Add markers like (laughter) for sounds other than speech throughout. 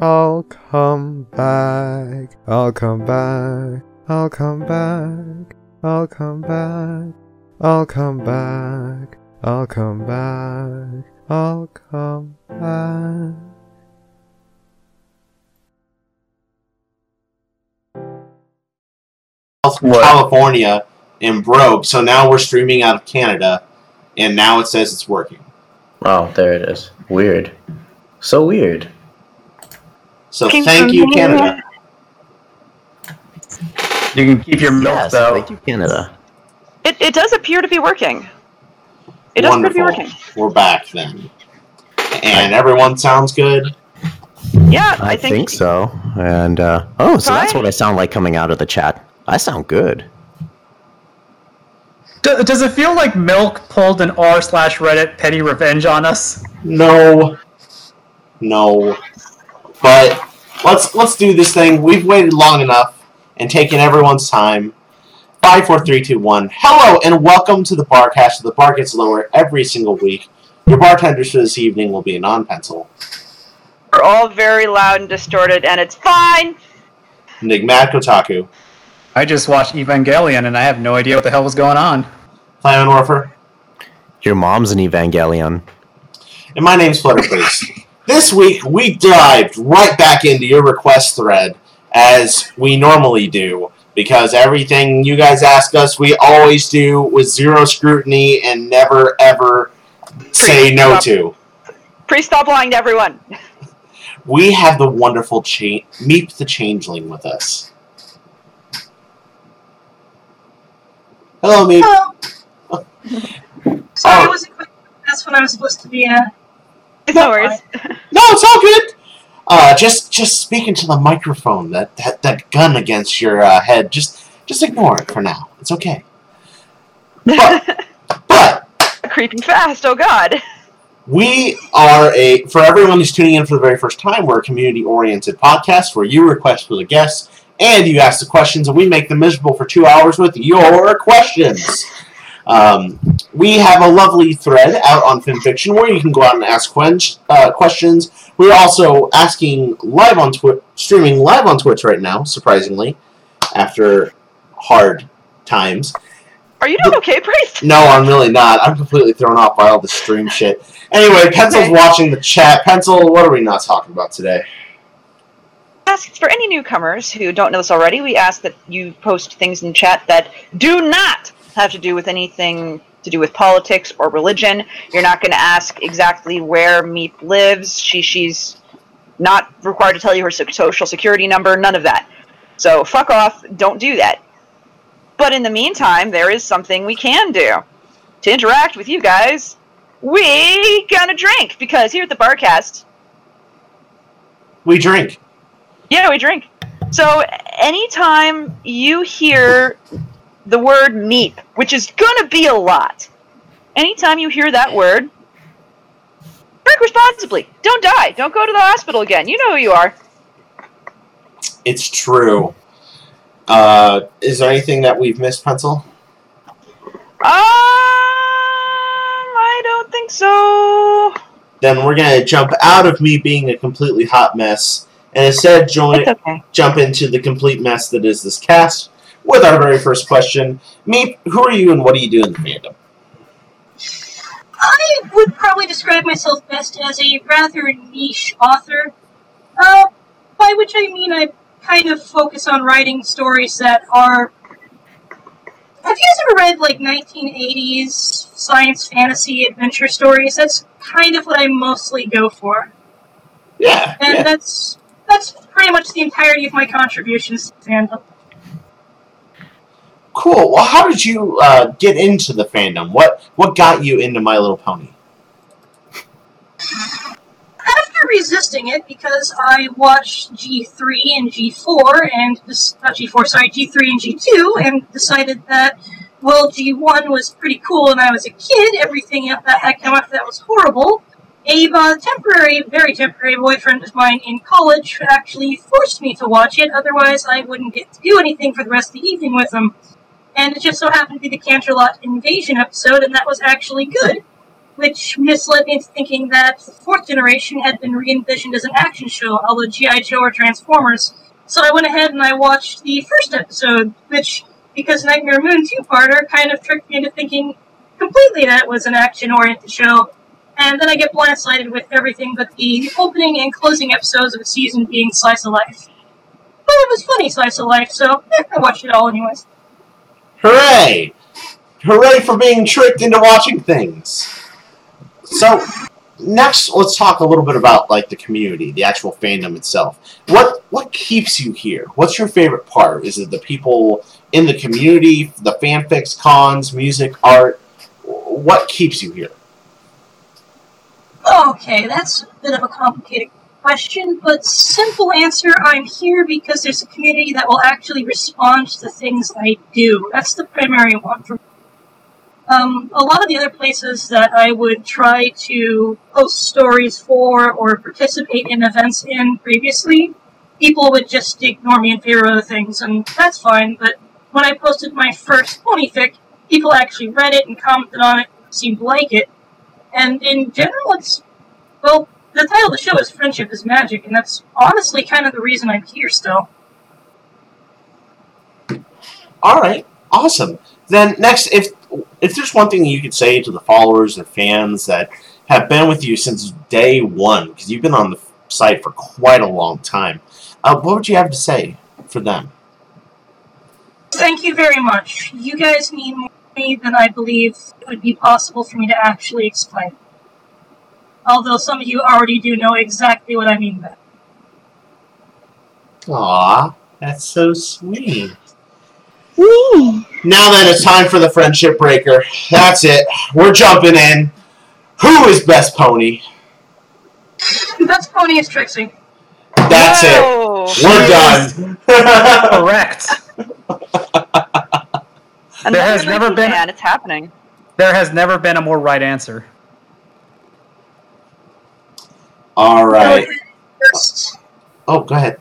I'll come back. I'll come back. I'll come back. I'll come back. I'll come back. I'll come back. I'll come back. What? California and broke, so now we're streaming out of Canada, and now it says it's working. Oh, there it is. Weird. So weird. So Came thank you, Canada. Canada. You can keep your milk Yes, though. thank you, Canada. It, it does appear to be working. It does appear to be Wonderful. working. We're back then, and everyone sounds good. Yeah, I, I, think, think, so. And uh, oh, so that's what I sound like coming out of the chat. I sound good. D- does it feel like Milk pulled an r slash Reddit petty revenge on us? No, no, but let's let's do this thing. We've waited long enough and taken everyone's time. Five, four, three, two, one. Hello and welcome to the Barcast. The bar gets lower every single week. Your bartenders for this evening will be a non-pencil. we're all very loud and distorted, and it's fine. Enigmatic Otaku. I just watched Evangelion and I have no idea what the hell was going on. Simon Orfer. Your mom's an Evangelion. And my name's Flutterface. (laughs) this week we dived right back into your request thread as we normally do. Because everything you guys ask us, we always do with zero scrutiny and never ever say no stop. to. Please stop lying to everyone. (laughs) We have the wonderful cha- Meep the Changeling with us. Hello, Meep. Hello. Sorry, Oh. I wasn't quite. That's what I was supposed to be. Uh, (laughs) It's no worries. No, it's all good. Uh, just just speak into the microphone. That that, that gun against your uh, head. Just just ignore it for now. It's okay. But (laughs) but Creeping fast. Oh God. we are a for everyone who's tuning in for the very first time. We're a community oriented podcast where you request for the guests and you ask the questions and we make them miserable for two hours with your questions. Um, we have a lovely thread out on FimFiction where you can go out and ask quen- uh, questions. We're also asking live on Twitch, streaming live on Twitch right now, surprisingly, after hard times. Are you doing okay, Priest? No, I'm really not. I'm completely thrown off by all the stream shit. Anyway, Pencil's Okay. watching the chat. Pencil, what are we not talking about today? Ask for any newcomers who don't know this already. We ask that you post things in chat that do not have to do with anything to do with politics or religion. You're not going to ask exactly where Meep lives. She she's not required to tell you her social security number. None of that. So fuck off. Don't do that. But in the meantime, there is something we can do to interact with you guys. We gonna drink because here at the Barcast, We drink. yeah, we drink. So anytime you hear the word meep, which is gonna be a lot, anytime you hear that word, drink responsibly. Don't die. Don't go to the hospital again. You know who you are. It's true. Uh, is there anything that we've missed, Pencil? Um, I don't think so. Then we're gonna jump out of me being a completely hot mess and instead join okay. jump into the complete mess that is this cast with our very first question. Meep, who are you and what do you do in the fandom? I would probably describe myself best as a rather niche author. Uh, by which I mean I kind of focus on writing stories that are. Have you guys ever read like 1980s science fantasy adventure stories? That's kind of what I mostly go for, Yeah, and yeah. that's that's pretty much the entirety of my contributions to fandom. Cool. Well, how did you uh, get into the fandom? What what got you into My Little Pony? after resisting it because I watched G3 and G4 and not G4 sorry G3 and G2 and decided that well G1 was pretty cool when I was a kid everything that come after that was horrible a uh, temporary very temporary boyfriend of mine in college actually forced me to watch it otherwise I wouldn't get to do anything for the rest of the evening with him and it just so happened to be the Canterlot invasion episode and that was actually good which misled me into thinking that fourth generation had been re envisioned as an action show, although G.I. Joe or Transformers. So I went ahead and I watched the first episode, which, because Nightmare Moon two parter, kind of tricked me into thinking completely that it was an action oriented show. And then I get blindsided with everything but the opening and closing episodes of the season being slice of life. But it was funny slice of life, so eh, I watched it all anyways. Hooray! Hooray for being tricked into watching things. So, next, let's talk a little bit about like the community, the actual fandom itself. What what keeps you here? What's your favorite part? Is it the people in the community, the fanfics, cons, music, art? What keeps you here? Okay, that's a bit of a complicated question, but simple answer I'm here because there's a community that will actually respond to the things I do. That's the primary one for me. Um, a lot of the other places that I would try to post stories for or participate in events in previously, people would just ignore me in favor of other things, and that's fine, but when I posted my first ponyfic, people actually read it and commented on it, seemed to like it, and in general, it's, well, the title of the show is Friendship is Magic, and that's honestly kind of the reason I'm here still. All right, awesome. Then next, if if there's one thing you could say to the followers and fans that have been with you since day one, because you've been on the site for quite a long time, uh, what would you have to say for them? Thank you very much. You guys mean more to me than I believe it would be possible for me to actually explain. Although some of you already do know exactly what I mean by that. Aw, that's so sweet. Woo. Now then, it's time for the friendship breaker. That's it. We're jumping in. Who is best pony? Best pony is Trixie. That's it. We're done. Correct. And (laughs) There has never been- fan. It's happening. There has never been a more right answer. All right. Oh, go ahead.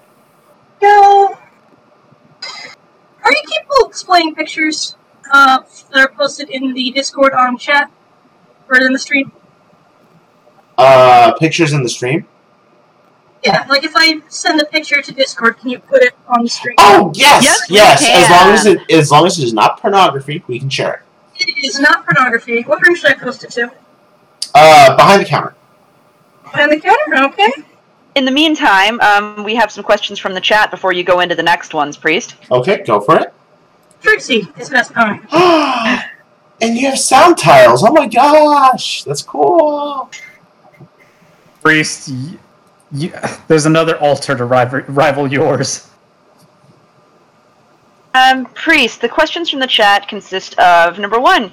go. Are you capable of displaying pictures uh, that are posted in the Discord on chat or in the stream? Uh, pictures in the stream. Yeah, like if I send a picture to Discord, can you put it on the stream? Oh yes, Yes, yes. As long as it as long as it is not pornography, we can share it. It is not pornography. What room should I post it to? Uh, behind the counter. Behind the counter? Okay. In the meantime, um, we have some questions from the chat before you go into the next ones, Priest. Okay, go for it. Trixie is best pony. (gasps) and you have sound tiles. Oh my gosh, that's cool. Priest, y- you, there's another altar to rival, rival yours. Um, Priest, the questions from the chat consist of number one,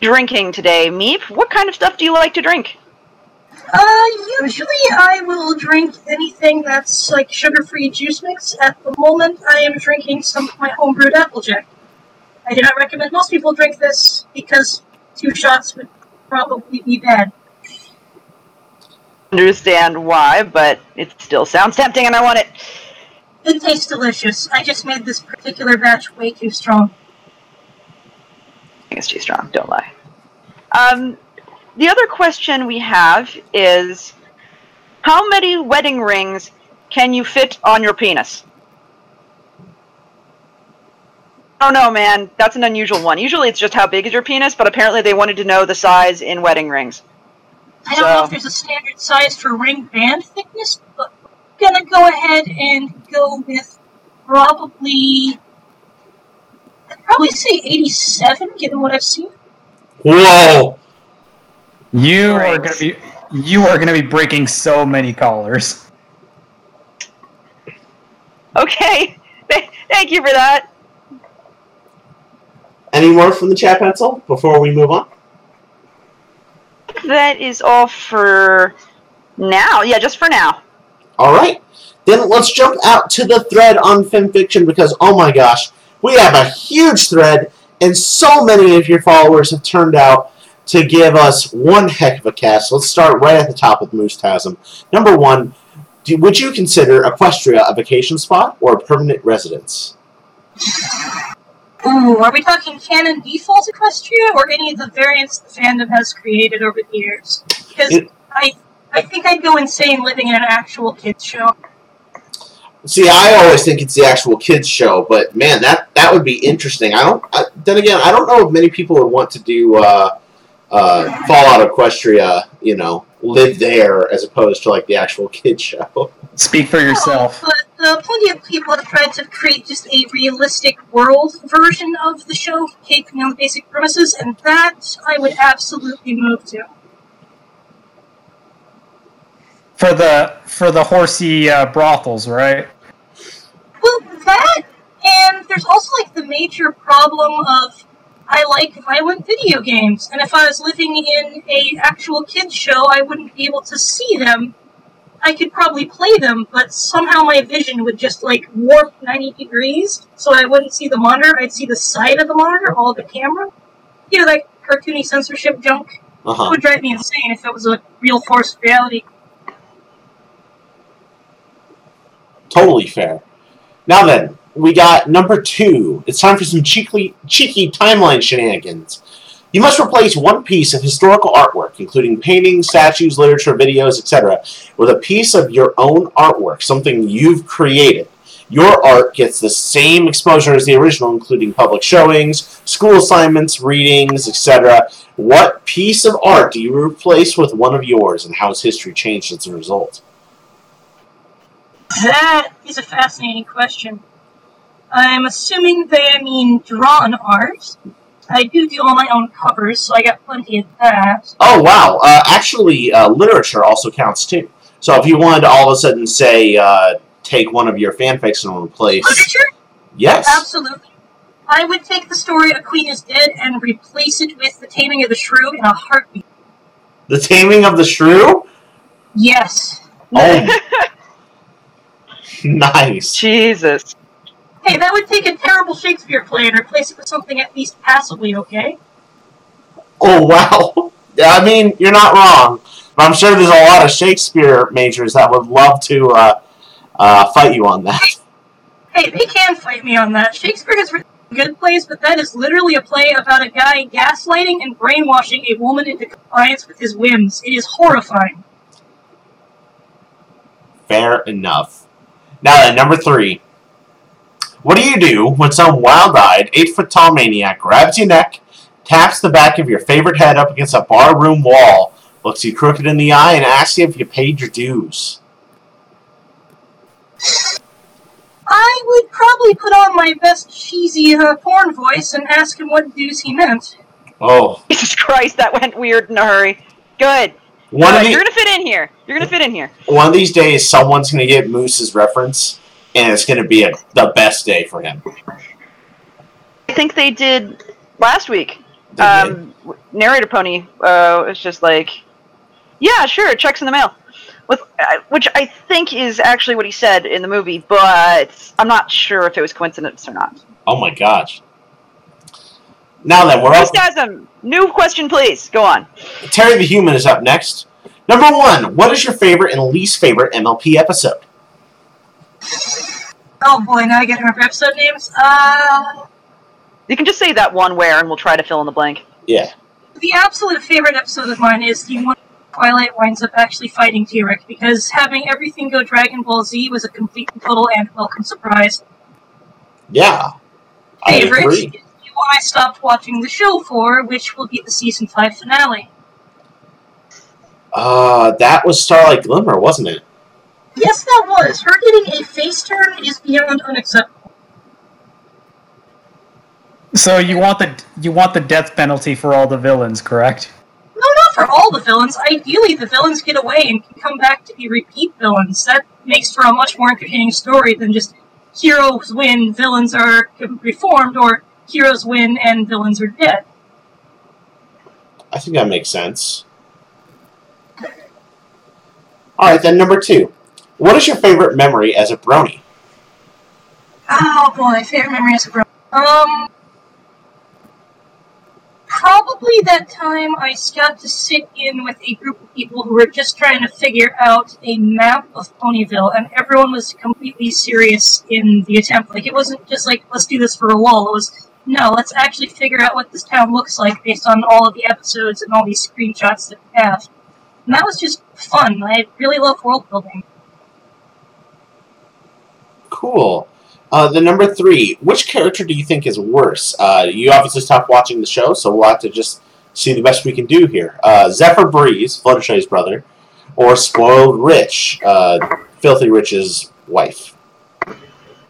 drinking today. Meep, what kind of stuff do you like to drink? Uh, usually I will drink anything that's like sugar-free juice mix. At the moment, I am drinking some of my homebrewed Applejack. I do not recommend most people drink this because two shots would probably be bad. Understand why, but it still sounds tempting and I want it. It tastes delicious. I just made this particular batch way too strong. I think it's too strong, don't lie. Um, the other question we have is how many wedding rings can you fit on your penis? Oh no, man, that's an unusual one. Usually it's just how big is your penis, but apparently they wanted to know the size in wedding rings. I don't know if there's a standard size for ring band thickness, but I'm gonna go ahead and go with probably. I'd probably say 87, given what I've seen. Whoa. You are gonna be you are gonna be breaking so many collars. Okay, (laughs) thank you for that. Any more from the chat pencil before we move on? That is all for now. Yeah, just for now. All right. Then let's jump out to the thread on FimFiction because, oh my gosh, we have a huge thread, and so many of your followers have turned out to give us one heck of a cast. Let's start right at the top with Moose Tasm. Number one, do, would you consider Equestria a vacation spot or a permanent residence? Ooh, are we talking canon default Equestria or any of the variants the fandom has created over the years? Because I, I think I'd go insane living in an actual kids show. See, I always think it's the actual kids show, but man, that that would be interesting. I don't. I, then again, I don't know if many people would want to do uh, uh, Fallout Equestria. You know, live there as opposed to like the actual (laughs) kids show. Speak for yourself. But uh, plenty of people have tried to create just a realistic world version of the show, taking on the basic premises, and that I would absolutely move to. For the for the horsey uh, brothels, right? Well, that, and there's also like the major problem of I like violent video games, and if I was living in a actual kids show, I wouldn't be able to see them. I could probably play them, but somehow my vision would just like warp 90 degrees, so I wouldn't see the monitor. I'd see the side of the monitor, all the camera. You know that cartoony censorship junk. Uh It would drive me insane if it was a real forced reality. Totally fair. Now then, we got number two. It's time for some cheeky, cheeky timeline shenanigans. You must replace one piece of historical artwork, including paintings, statues, literature, videos, etc., with a piece of your own artwork, something you've created. Your art gets the same exposure as the original, including public showings, school assignments, readings, etc. What piece of art do you replace with one of yours, and how has history changed as a result? That is a fascinating question. I'm assuming they mean drawn art. I do do all my own covers, so I got plenty of that. Oh wow! Uh, actually, uh, literature also counts too. So if you wanted to all of a sudden say, uh, take one of your fanfics and replace, Literature? yes, Absolutely. I would take the story A Queen is Dead and replace it with The Taming of the Shrew in a heartbeat. the Taming of the Shrew. Yes. Oh, (laughs) nice. Jesus. Hey, that would take a terrible Shakespeare play and replace it with something at least passably okay. Oh wow! Yeah, I mean, you're not wrong. But I'm sure there's a lot of Shakespeare majors that would love to uh, uh, fight you on that. Hey, they can fight me on that. Shakespeare has written good plays, but that is literally a play about a guy gaslighting and brainwashing a woman into compliance with his whims. It is horrifying. Fair enough. Now then, number three. What do you do when some wild-eyed, eight-foot-tall maniac grabs your neck, taps the back of your favorite head up against a barroom wall, looks you crooked in the eye, and asks you if you paid your dues? I would probably put on my best cheesy uh, porn voice and ask him what dues he meant. Oh, Jesus Christ, that went weird in a hurry. Good. one of Good. the, You're gonna fit in here. You're gonna fit in here. one of these days, someone's gonna get Moose's reference, and it's gonna be a, the best day for him. I think they did last week. Did. Um, narrator pony uh, was just like, yeah, sure, checks in the mail. With uh, which I think is actually what he said in the movie, but I'm not sure if it was coincidence or not. Oh my gosh. Now then, we're up. Phasm, new question, please. Go on. Terry the Human is up next. Number one, what is your favorite and least favorite MLP episode? Oh boy, now I get to remember episode names. Uh, You can just say that one where, and we'll try to fill in the blank. Yeah. the absolute favorite episode of mine is the one Twilight winds up actually fighting T-Rex because having everything go Dragon Ball Z was a complete and total and welcome surprise. Yeah. I Favorite agree. is the one I stopped watching the show for, which will be the season five finale. Uh, that was Starlight Glimmer, wasn't it? Yes, that was. Her getting a face turn is beyond unacceptable. So you want the you want the death penalty for all the villains, correct? No, not for all the villains. Ideally, the villains get away and can come back to be repeat villains. That makes for a much more entertaining story than just heroes win, villains are reformed, or heroes win and villains are dead. I think that makes sense. Alright, then number two. What is your favorite memory as a brony? Oh boy, favorite memory as a bro. Um, probably that time I got to sit in with a group of people who were just trying to figure out a map of Ponyville, and everyone was completely serious in the attempt. Like it wasn't just like let's do this for a lull. It was no, let's actually figure out what this town looks like based on all of the episodes and all these screenshots that we have. And that was just fun. I really love world building. Cool. Uh, the number three. Which character do you think is worse? Uh, you obviously stopped watching the show, so we'll have to just see the best we can do here. Uh, Zephyr Breeze, Fluttershy's brother, or Spoiled Rich, uh, Filthy Rich's wife.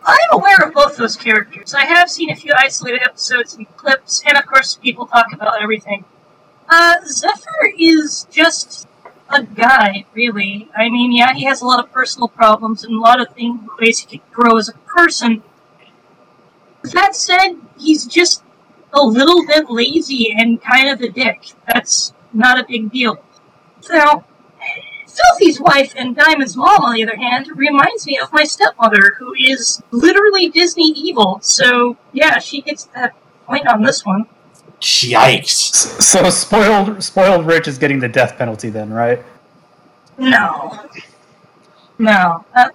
I'm aware of both those characters. I have seen a few isolated episodes and clips, and of course, people talk about everything. Uh, Zephyr is just a guy, really. I mean, yeah, he has a lot of personal problems and a lot of things, ways he could grow as a person. That said, he's just a little bit lazy and kind of a dick. That's not a big deal. Now, Filthy's wife and Diamond's mom, on the other hand, reminds me of my stepmother, who is literally Disney evil. So, yeah, she gets that point on this one. Yikes. So spoiled spoiled rich is getting the death penalty then, right? No. No. Uh,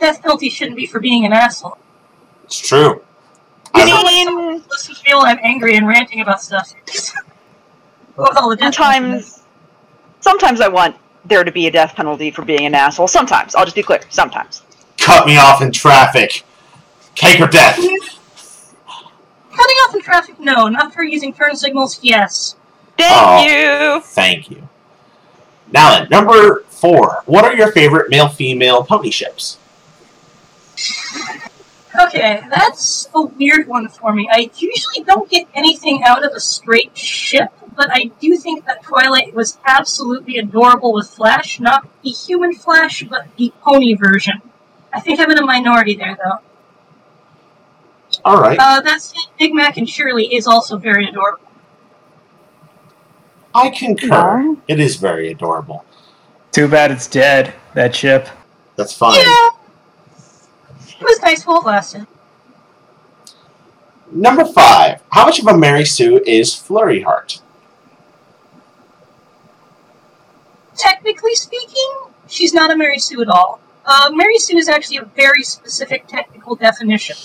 death penalty shouldn't be for being an asshole. It's true. I I don't- mean, Listen to feel I'm angry and ranting about stuff. (laughs) With all the death penalty. sometimes, sometimes I want there to be a death penalty for being an asshole. Sometimes, I'll just be clear. Sometimes. Cut me off in traffic. Cake or death. Cutting off in traffic, no. Not for using turn signals, yes. Thank Oh. you. Thank you. Now then, number four. What are your favorite male-female pony ships? Okay, that's a weird one for me. I usually don't get anything out of a straight ship, but I do think that Twilight was absolutely adorable with Flash. Not the human Flash, but the pony version. I think I'm in a minority there, though. All right. Uh, that said, Big Mac and Shirley is also very adorable. I concur. It is very adorable. Too bad it's dead, that ship. That's fine. Yeah! It was nice while it lasted. Number five. How much of a Mary Sue is Flurry Heart? technically speaking, she's not a Mary Sue at all. Uh, Mary Sue is actually a very specific technical definition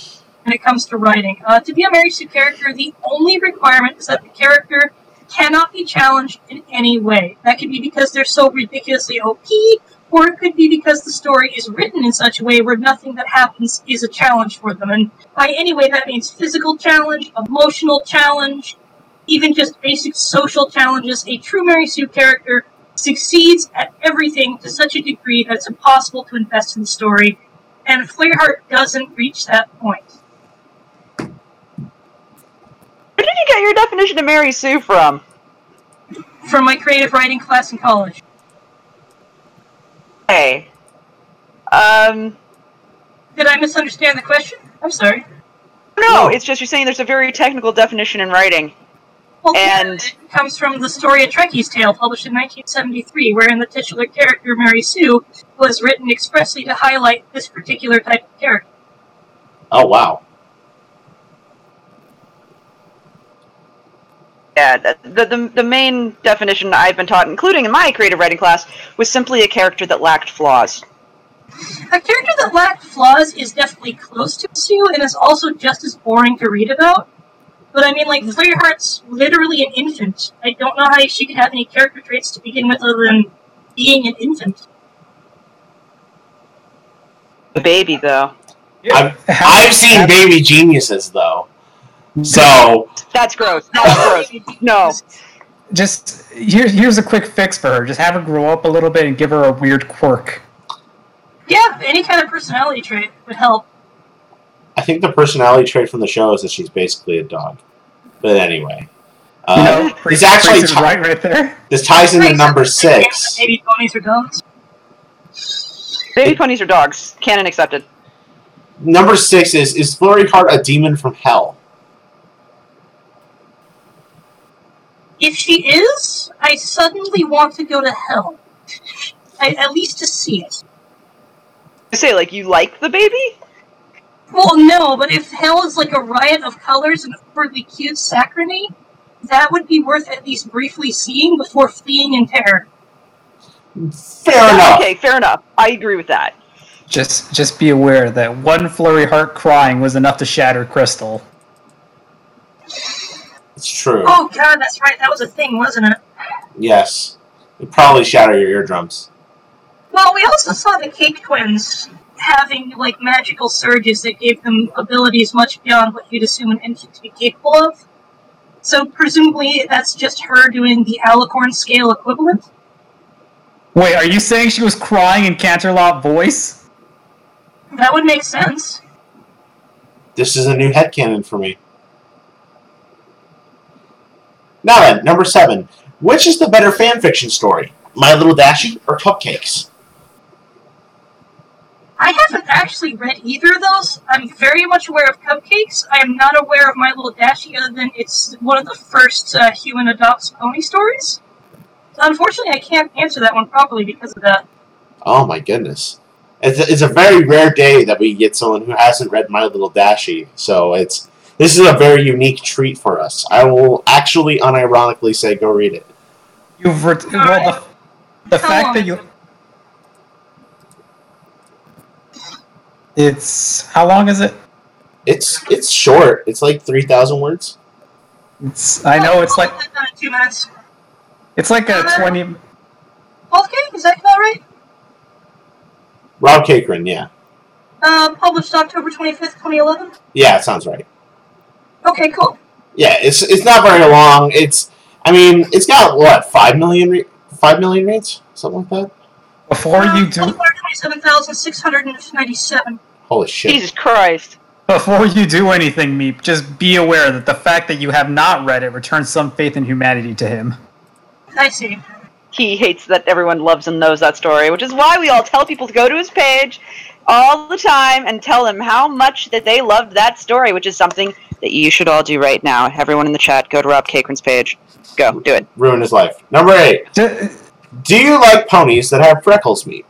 when it comes to writing. Uh, to be a Mary Sue character, the only requirement is that the character cannot be challenged in any way. That could be because they're so ridiculously OP, or it could be because the story is written in such a way where nothing that happens is a challenge for them. And by any way, that means physical challenge, emotional challenge, even just basic social challenges. A true Mary Sue character succeeds at everything to such a degree that it's impossible to invest in the story, and Flurry Heart doesn't reach that point. Where get your definition of Mary Sue from? From my creative writing class in college. Hey. Um, Did I misunderstand the question? I'm sorry. no, No. it's just you're saying there's a very technical definition in writing. Well, And- it comes from the story of Trekkie's Tale, published in 1973, wherein the titular character Mary Sue was written expressly to highlight this particular type of character. Oh wow. Yeah, the, the, the, the main definition I've been taught, including in my creative writing class, was simply a character that lacked flaws. A character that lacked flaws is definitely close to Sue and is also just as boring to read about. But I mean, like, Flurry Heart's literally an infant. I don't know how she could have any character traits to begin with other than being an infant. A baby, though. I've, I've seen baby geniuses though. So That's gross. That's gross. No. Just here, here's a quick fix for her. Just have her grow up a little bit and give her a weird quirk. Yeah, any kind of personality trait would help. I think the personality trait from the show is that she's basically a dog. But anyway, uh, You know, this actually Priest is ti- right, right there. this ties into number six. Baby ponies or dogs. Baby ponies are dogs. Canon accepted. Number six is is Flurry Heart a demon from hell? If she is, I suddenly want to go to hell. I, at least to see it. You say, like, you like the baby? Well, no, but if hell is like a riot of colors and overly cute saccharine, that would be worth at least briefly seeing before fleeing in terror. Fair enough. Okay, fair enough. I agree with that. Just just be aware that one flurry heart crying was enough to shatter Crystal. It's true. Oh god, that's right. That was a thing, wasn't it? Yes. It probably shatter your eardrums. Well, we also saw the Cake Twins having like magical surges that gave them abilities much beyond what you'd assume an infant to be capable of. So presumably that's just her doing the alicorn scale equivalent. Wait, are you saying she was crying in Canterlot voice? That would make sense. This is a new headcanon for me. Now then, number seven. Which is the better fanfiction story? My Little Dashie or Cupcakes? I haven't actually read either of those. I'm very much aware of Cupcakes. I am not aware of My Little Dashie other than it's one of the first uh, human adopts pony stories. So unfortunately, I can't answer that one properly because of that. Oh my goodness. It's a, it's a very rare day that we get someone who hasn't read My Little Dashie, so it's this is a very unique treat for us. I will actually unironically say go read it. You've re- well the, the How fact long that is you it's how long is it? It's it's short. It's like three thousand words. It's I know it's like I'll get done in two minutes. it's like a Uh, twenty. Okay, is that about right? Rob Cakeran, yeah, Uh, published October 25th, 2011. yeah, it sounds right. Okay, cool. Yeah, it's it's not very long. It's I mean it's got what five million re- five million reads something like that. Before uh, you do 127,697. Holy shit! Jesus Christ. before you do anything, Meep, just be aware that the fact that you have not read it returns some faith in humanity to him. I see. He hates that everyone loves and knows that story, which is why we all tell people to go to his page all the time and tell him how much that they loved that story, which is something that you should all do right now. Everyone in the chat, go to Rob Cakeran's page. Go, do it. Ruin his life. Number eight. Do you like ponies that have freckles? Meep.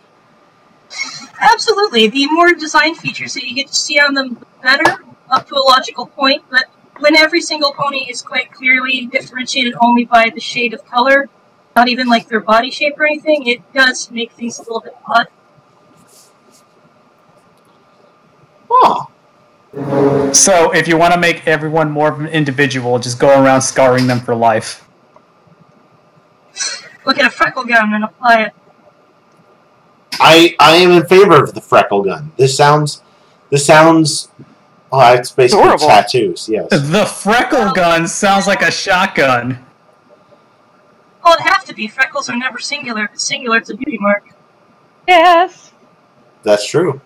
Absolutely. The more design features that you get to see on them, the better, up to a logical point. But when every single pony is quite clearly differentiated only by the shade of color, not even like their body shape or anything, it does make things a little bit odd. Oh, So, if you want to make everyone more of an individual, just go around scarring them for life. Look at a freckle gun and apply it. I I am in favor of the freckle gun. This sounds this sounds. Oh, it's basically Adorable. tattoos. Yes. The freckle gun sounds like a shotgun. Well, it'd have to be. Freckles are never singular. It's singular, it's a beauty mark. Yes. That's true.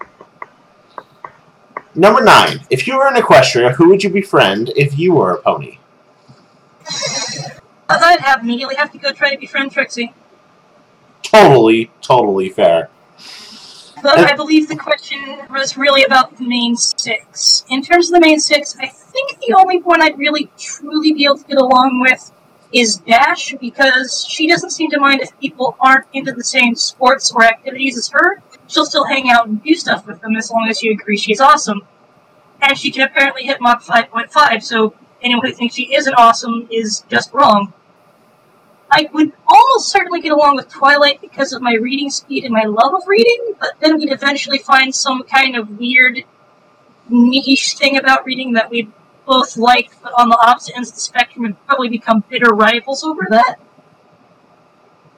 Number nine. If you were an Equestria, who would you befriend if you were a pony? I'd have immediately have to go try to befriend Trixie. Totally, totally fair. But I believe the question was really about the main six. In terms of the main six, I think the only one I'd really truly be able to get along with is Dash, because she doesn't seem to mind if people aren't into the same sports or activities as her. She'll still hang out and do stuff with them as long as you agree she's awesome. And she can apparently hit Mach 5.5, so anyone who thinks she isn't awesome is just wrong. I would almost certainly get along with Twilight because of my reading speed and my love of reading, but then we'd eventually find some kind of weird niche thing about reading that we'd both like, but on the opposite ends of the spectrum and probably become bitter rivals over that.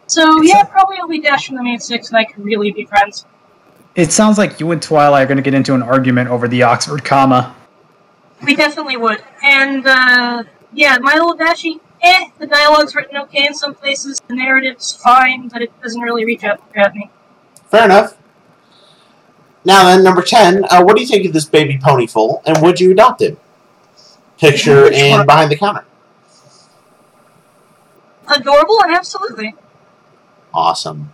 So yeah, probably I'll be Dash from the main six and I could really be friends. It sounds like you and Twilight are going to get into an argument over the Oxford comma. We definitely would. And uh yeah, My Little Dashie, eh, the dialogue's written okay in some places, the narrative's fine, but it doesn't really reach out to grab me. Fair enough. Now then, number ten. Uh, what do you think of this baby pony foal, and would you adopt him? Picture and behind the counter. Adorable, absolutely. Awesome.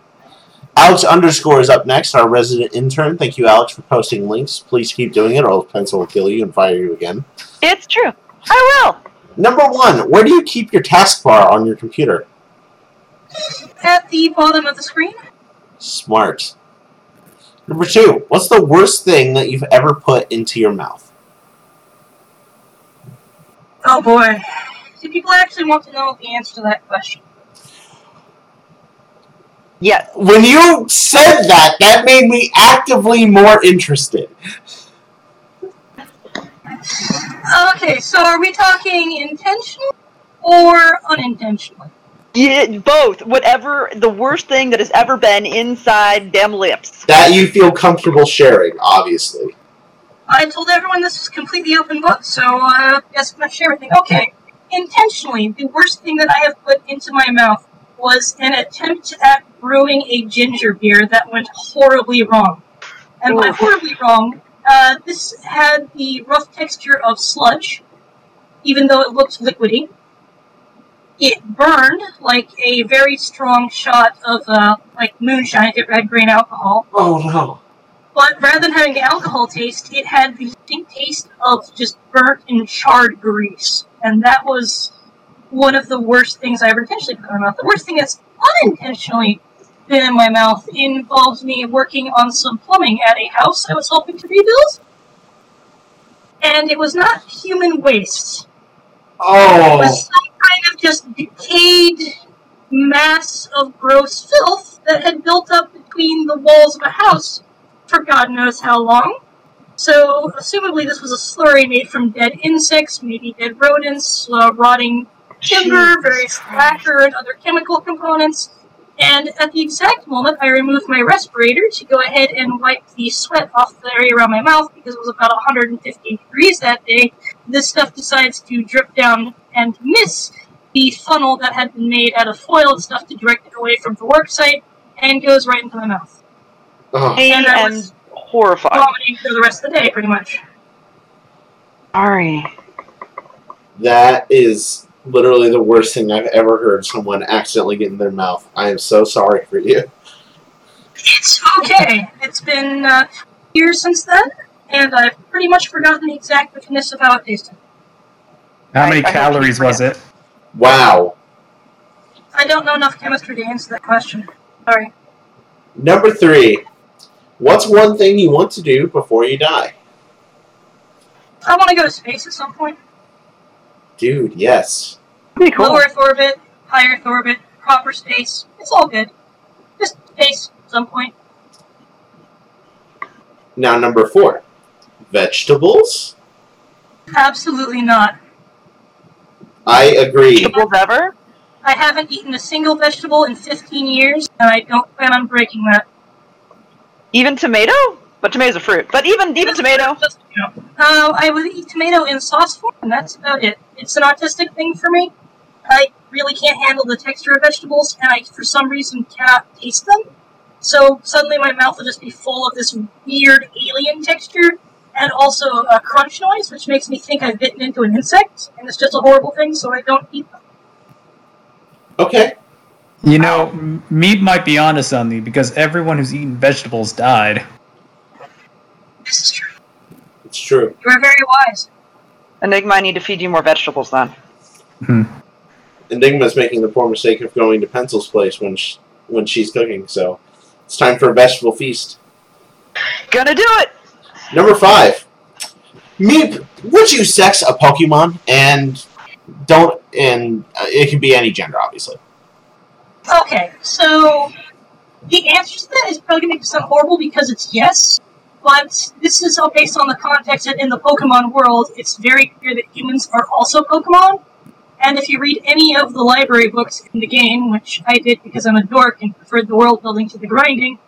Alex underscore is up next, our resident intern. Thank you, Alex, for posting links. Please keep doing it, or else Pencil will kill you and fire you again. It's true. I will. Number one, where do you keep your taskbar on your computer? At the bottom of the screen, Smart. Number two, what's the worst thing that you've ever put into your mouth? Oh boy. Do people actually want to know the answer to that question? Yes. When you said that, that made me actively more interested. Okay, so are we talking intentional or unintentional? Yeah, both. Whatever the worst thing that has ever been inside them lips. That you feel comfortable sharing, obviously. I told everyone this was completely open book, so uh, guess I'm gonna share everything. Okay, intentionally, the worst thing that I have put into my mouth was an attempt at brewing a ginger beer that went horribly wrong. And by Oof. horribly wrong, uh, this had the rough texture of sludge, even though it looked liquidy. It burned like a very strong shot of uh, like moonshine if it had grain alcohol. Oh no. But rather than having the alcohol taste, it had the distinct taste of just burnt and charred grease. And that was one of the worst things I ever intentionally put in my mouth. The worst thing that's unintentionally been in my mouth involves me working on some plumbing at a house I was helping to rebuild. And it was not human waste. Oh. It was some kind of just decayed mass of gross filth that had built up between the walls of a house for God knows how long. So, assumably, this was a slurry made from dead insects, maybe dead rodents, uh, rotting timber, various lacquer, and other chemical components. And at the exact moment I removed my respirator to go ahead and wipe the sweat off the area around my mouth because it was about 150 degrees that day, this stuff decides to drip down and miss the funnel that had been made out of foil and stuff to direct it away from the work site and goes right into my mouth. oh. I And I was horrified. vomiting for the rest of the day, pretty much. Sorry. That is literally the worst thing I've ever heard someone accidentally get in their mouth. I am so sorry for you. It's okay. It's been uh, years since then, and I've pretty much forgotten the exact goodness of how it tasted. How many I- I calories was it? Wow. I don't know enough chemistry to answer that question. Sorry. Number three. What's one thing you want to do before you die? I want to go to space at some point. Dude, yes. Pretty cool. Low Earth orbit, high Earth orbit, proper space. It's all good. Just space at some point. Now, number four. Vegetables? Absolutely not. I agree. Vegetables ever? I haven't eaten a single vegetable in 15 years, and I don't plan on breaking that. Even tomato? But tomato's a fruit. But even even tomato. Just, you know. Uh, I would eat tomato in sauce form, and that's about it. It's an artistic thing for me. I really can't handle the texture of vegetables, and I, for some reason, cannot taste them. So suddenly my mouth will just be full of this weird alien texture, and also a crunch noise, which makes me think I've bitten into an insect, and it's just a horrible thing, so I don't eat them. Okay. You know, m- meat might be onto something because everyone who's eaten vegetables died. This is true. You are very wise. Enigma, I need to feed you more vegetables then. Enigma's making the poor mistake of going to Pencil's place when sh- when she's cooking, so it's time for a vegetable feast. Gonna do it! Number five. Meep, would you sex a Pokemon? And don't, and uh, it can be any gender, obviously. Okay, so the answer to that is probably going to make it sound horrible because it's yes, but this is all based on the context that in the Pokemon world, it's very clear that humans are also Pokemon. And if you read any of the library books in the game, which I did because I'm a dork and preferred the world building to the grinding,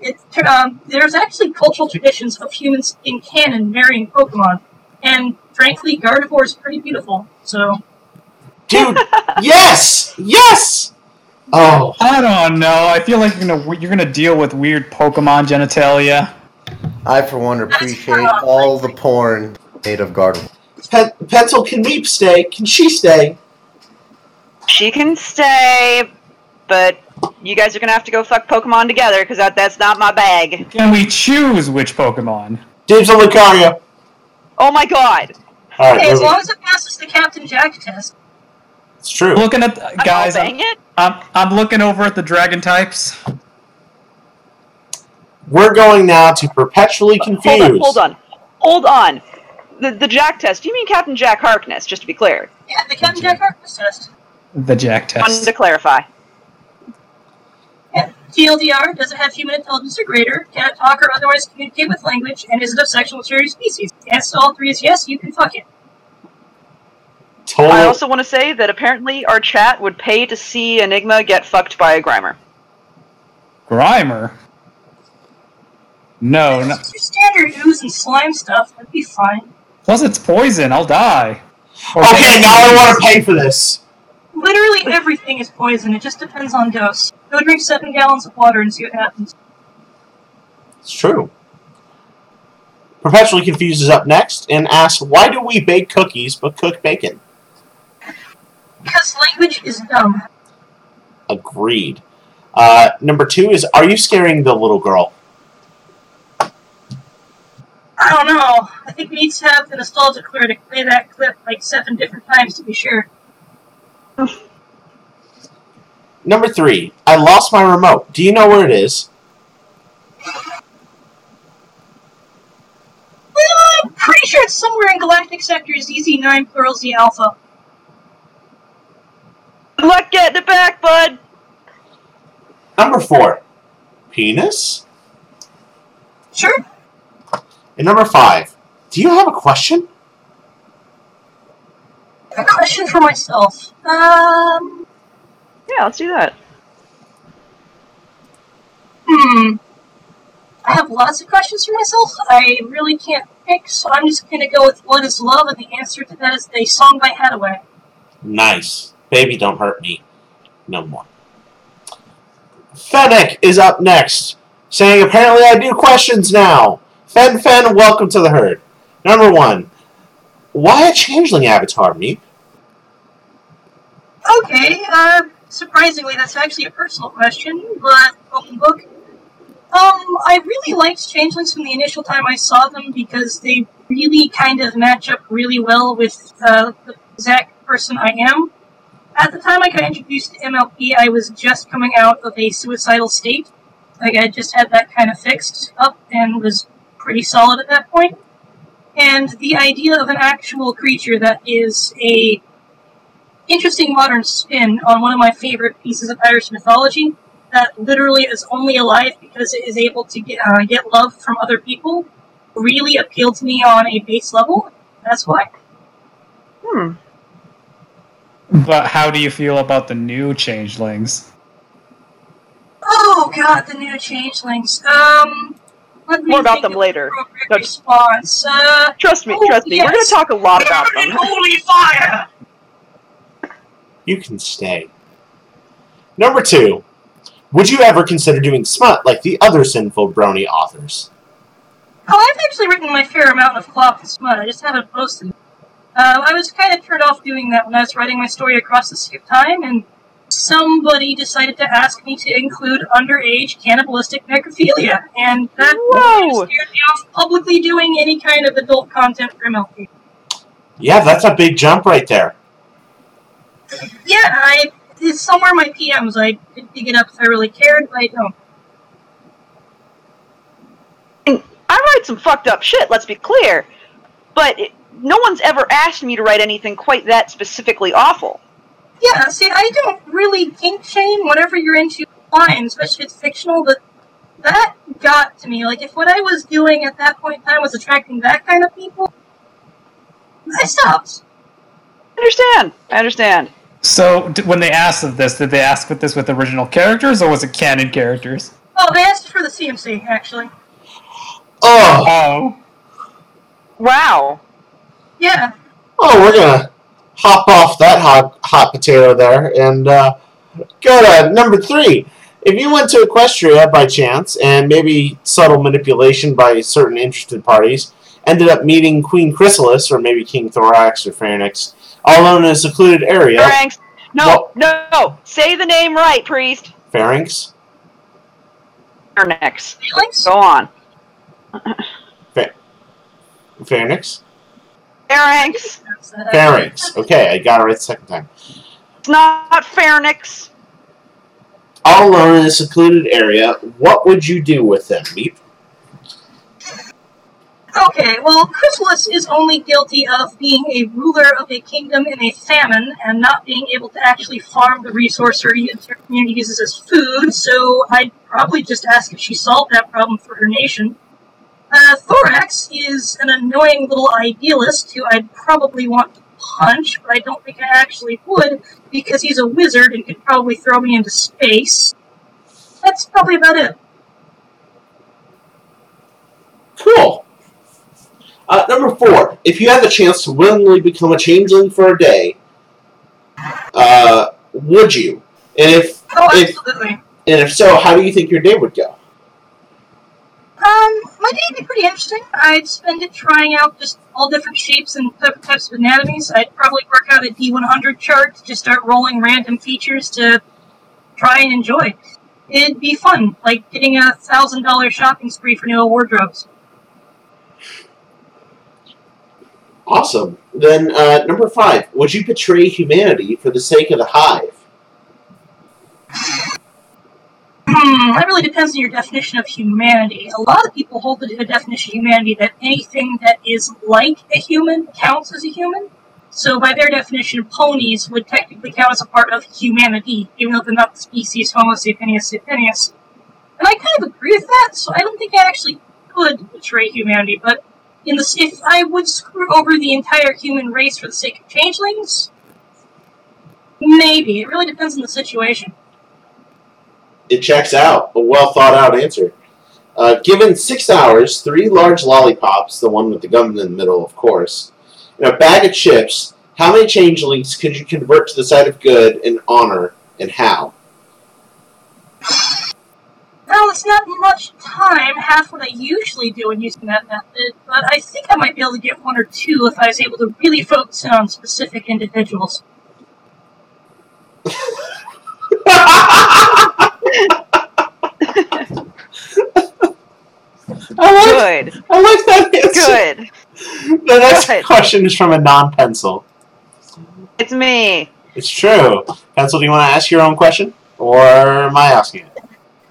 it, um, there's actually cultural traditions of humans in canon marrying Pokemon. And frankly, Gardevoir is pretty beautiful. So, Dude, (laughs) yes! Yes! Oh, I don't know. I feel like you're gonna you're gonna deal with weird Pokemon genitalia. I, for one, appreciate all the porn made of Gardevoir. Pen- Pencil, can Meep stay? Can she stay? She can stay, but you guys are gonna have to go fuck Pokemon together because that, that's not my bag. Can we choose which Pokemon? Dibs on Lucario. Oh my god! Alright, okay, as moving. long as it passes the Captain Jack test, It's true. Looking at I'm guys, all I'm, it. I'm I'm looking over at the dragon types. We're going now to perpetually confuse. Hold on, hold on, hold on. The the Jack test. Do you mean Captain Jack Harkness? Just to be clear. yeah, the Captain Jack Harkness test. The Jack test. Wanted to clarify. TLDR, does it have human intelligence or greater? Can it talk or otherwise communicate with language? And is it of sexual maturity species? The answer to all three is yes, you can fuck it. Total. I also want to say that apparently our chat would pay to see Enigma get fucked by a Grimer. Grimer? No, no. Just standard ooze and slime stuff, that'd be fine. Plus, it's poison. I'll die. Or okay, now I want to pay for this. Literally everything is poison, it just depends on dose. Go drink seven gallons of water and see what happens. It's true. Perpetually Confused is up next and asks, why do we bake cookies but cook bacon? Because language is dumb. Agreed. Uh, number two is, are you scaring the little girl? I don't know. I think we need to have the nostalgia clear to play that clip like seven different times to be sure. Number three, I lost my remote. Do you know where it is? Uh, I'm pretty sure it's somewhere in Galactic Sector ZZ9 Plural Z Alpha. Good luck getting it back, bud. Number four, penis? Sure. And number five, do you have a question? A question for myself. Um, Yeah, let's do that. hmm. I have lots of questions for myself. I really can't pick, so I'm just gonna go with what is love, and the answer to that is the song by Hadaway. Nice. Baby, don't hurt me. No more. Fennec is up next, saying, apparently I do questions now. Fen Fen, welcome to the herd. Number one, why a changeling avatar, me? Okay, uh, surprisingly, that's actually a personal question, but open book. Um, I really liked Changelings from the initial time I saw them because they really kind of match up really well with uh, the exact person I am. At the time I got introduced to MLP, I was just coming out of a suicidal state. Like, I just had that kind of fixed up and was pretty solid at that point. And the idea of an actual creature that is a interesting modern spin on one of my favorite pieces of Irish mythology that literally is only alive because it is able to get, uh, get love from other people really appealed to me on a base level. That's why. Hmm. But how do you feel about the new changelings? Oh god, the new changelings. Um, let me More about them later. the appropriate response. Uh, Trust me, Oh, trust me. We're going to talk a lot about burn in them. holy fire! You can stay. Number two, would you ever consider doing smut like the other sinful brony authors? Oh, I've actually written my fair amount of clop and smut. I just haven't posted. Uh, I was kind of turned off doing that when I was writing my story across the sea of time, and somebody decided to ask me to include underage cannibalistic necrophilia, and that Whoa! scared me off publicly doing any kind of adult content for MLP. Yeah, that's a big jump right there. Yeah, I it's somewhere in my PMs. I could dig it up if I really cared, but I don't. I write some fucked up shit, let's be clear. But it, no one's ever asked me to write anything quite that specifically awful. Yeah, see, I don't really kink shame. Whatever you're into, fine, especially if it's fictional. But that got to me. Like, if what I was doing at that point in time was attracting that kind of people, I stopped. I understand. I understand. So, d- when they asked of this, did they ask with this with original characters or was it canon characters? Oh, they asked for the CMC actually. Oh, Oh, Wow. Yeah, oh, we're gonna hop off that hot hot potato there and uh, go to number three. If you went to Equestria by chance and maybe subtle manipulation by certain interested parties, ended up meeting Queen Chrysalis or maybe King Thorax or Pharynx, all alone in a secluded area. Pharynx. No, Well- no. Say the name right, priest. Pharynx? Pharynx. Go on. Pharynx? Pharynx. Pharynx. Okay, I got it right the second time. It's not Pharynx. All alone in a secluded area, what would you do with them, Meep? Okay, well, Chrysalis is only guilty of being a ruler of a kingdom in a famine and not being able to actually farm the resource her her community uses as food, so I'd probably just ask if she solved that problem for her nation. Uh, Thorax is an annoying little idealist who I'd probably want to punch, but I don't think I actually would because he's a wizard and could probably throw me into space. That's probably about it. Cool. Uh, number four. If you had the chance to willingly become a changeling for a day, uh, would you? And if Oh, if absolutely. and if so, how do you think your day would go? Um, my day would be pretty interesting. I'd spend it trying out just all different shapes and types of anatomies. I'd probably work out a D100 chart to just start rolling random features to try and enjoy. It'd be fun, like getting a thousand dollar shopping spree for new wardrobes. Awesome. Then uh, number five. Would you betray humanity for the sake of the hive? Hmm, that really depends on your definition of humanity. A lot of people hold the definition of humanity that anything that is like a human counts as a human. So, by their definition, ponies would technically count as a part of humanity, even though they're not the species Homo sapiens sapiens. And I kind of agree with that, so I don't think I actually could betray humanity, but in the if I would screw over the entire human race for the sake of changelings, maybe. It really depends on the situation. It checks out. A well thought out answer. Uh, given six hours, three large lollipops, the one with the gum in the middle, of course, and a bag of chips, how many changelings could you convert to the side of good and honor, and how? Well, it's not much time, half what I usually do in using that method, but I think I might be able to get one or two if I was able to really focus in on specific individuals. (laughs) I like, Good. I like that answer. Good. The next Good. question is from a non-pencil. It's me. It's true. Pencil, do you want to ask your own question, or am I asking it?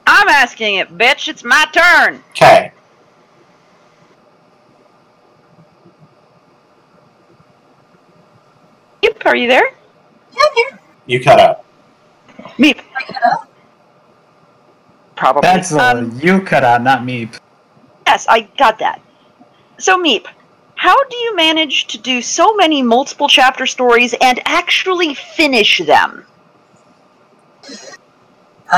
I'm asking it, bitch. It's my turn. Okay. Yep, are you there? Yeah, here. You cut out. Meep. I cut out. Probably. That's uh, Um, you cut out, not me. Yes, I got that. So, Meep, how do you manage to do so many multiple chapter stories and actually finish them?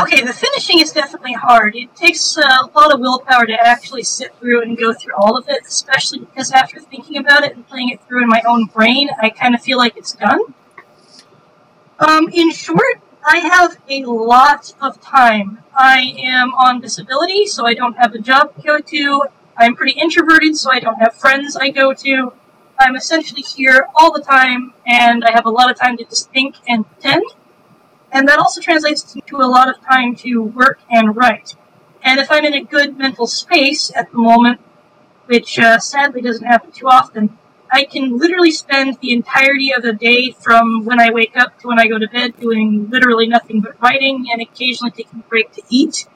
Okay, the finishing is definitely hard. It takes a lot of willpower to actually sit through and go through all of it, especially because after thinking about it and playing it through in my own brain, I kind of feel like it's done. Um, in short, I have a lot of time. I am on disability, so I don't have a job to go to. I'm pretty introverted, so I don't have friends I go to. I'm essentially here all the time, and I have a lot of time to just think and pretend. And that also translates to a lot of time to work and write. And if I'm in a good mental space at the moment, which uh, sadly doesn't happen too often, I can literally spend the entirety of the day from when I wake up to when I go to bed doing literally nothing but writing and occasionally taking a break to eat.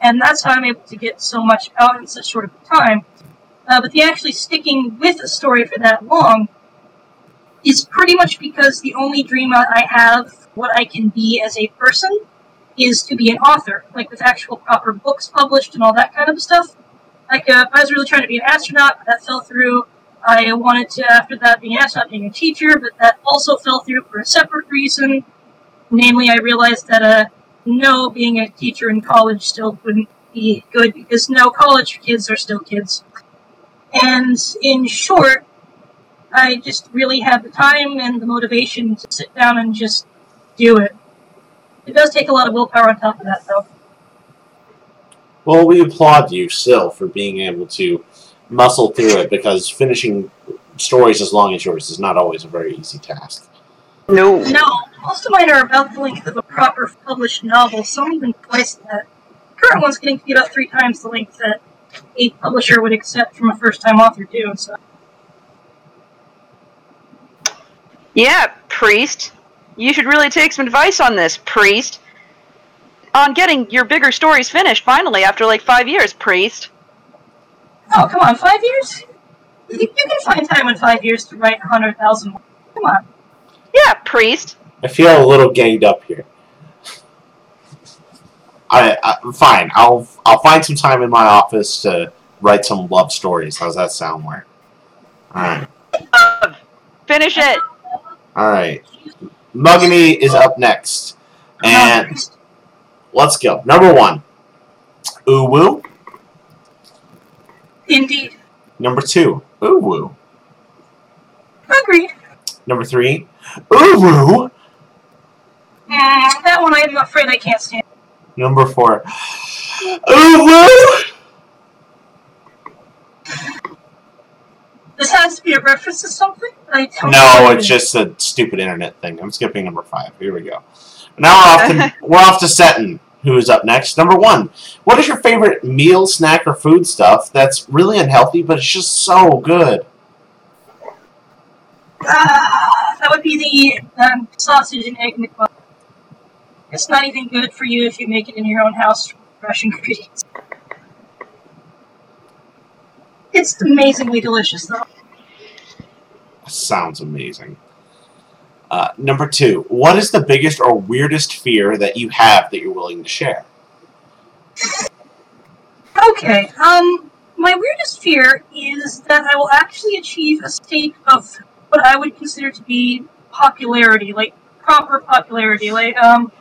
And that's how I'm able to get so much out in such short of a time. Uh, but the actually sticking with a story for that long is pretty much because the only dream I have, what I can be as a person, is to be an author, like with actual proper books published and all that kind of stuff. Like, uh, I was really trying to be an astronaut, but that fell through. I wanted to, after that, be asked astronaut, being a teacher, but that also fell through for a separate reason. Namely, I realized that, uh, no, being a teacher in college still wouldn't be good because no, college kids are still kids. And in short, I just really had the time and the motivation to sit down and just do it. It does take a lot of willpower on top of that, though. Well, we applaud you still for being able to muscle through it because finishing stories as long as yours is not always a very easy task. No. No, most of mine are about the length of a proper published novel, some even twice that. Current one's getting to be about three times the length that a publisher would accept from a first-time author, too. So, Yeah, priest. You should really take some advice on this, priest. On getting your bigger stories finished finally after like five years, priest. Oh come on, five years? You, you can find time in five years to write 100,000 words. Come on. Yeah, priest. I feel a little ganged up here. I, I fine. I'll I'll find some time in my office to write some love stories. How's that sound, Where? All right, Uh, finish it. all right. Mugany is up next, and let's go. Number one, Uwu. Indeed. Number two, Uwu. Agreed. Number three, Uwu. Mm, that one I'm afraid I can't stand. Number four, Uwu. This has to be a reference to something? I don't No, know. it's just a stupid internet thing. I'm skipping number five. Here we go. Now we're off to (laughs) we're off to Seton, who is up next. Number one. What is your favorite meal, snack, or food stuff that's really unhealthy, but it's just so good? Ah, that would be the um, sausage and egg McMuffin. It's not even good for you if you make it in your own house from fresh ingredients. It's amazingly delicious, though. Sounds amazing. Uh, number two. What is the biggest or weirdest fear that you have that you're willing to share? Okay, um, my weirdest fear is that I will actually achieve a state of what I would consider to be popularity, like proper popularity, like, um,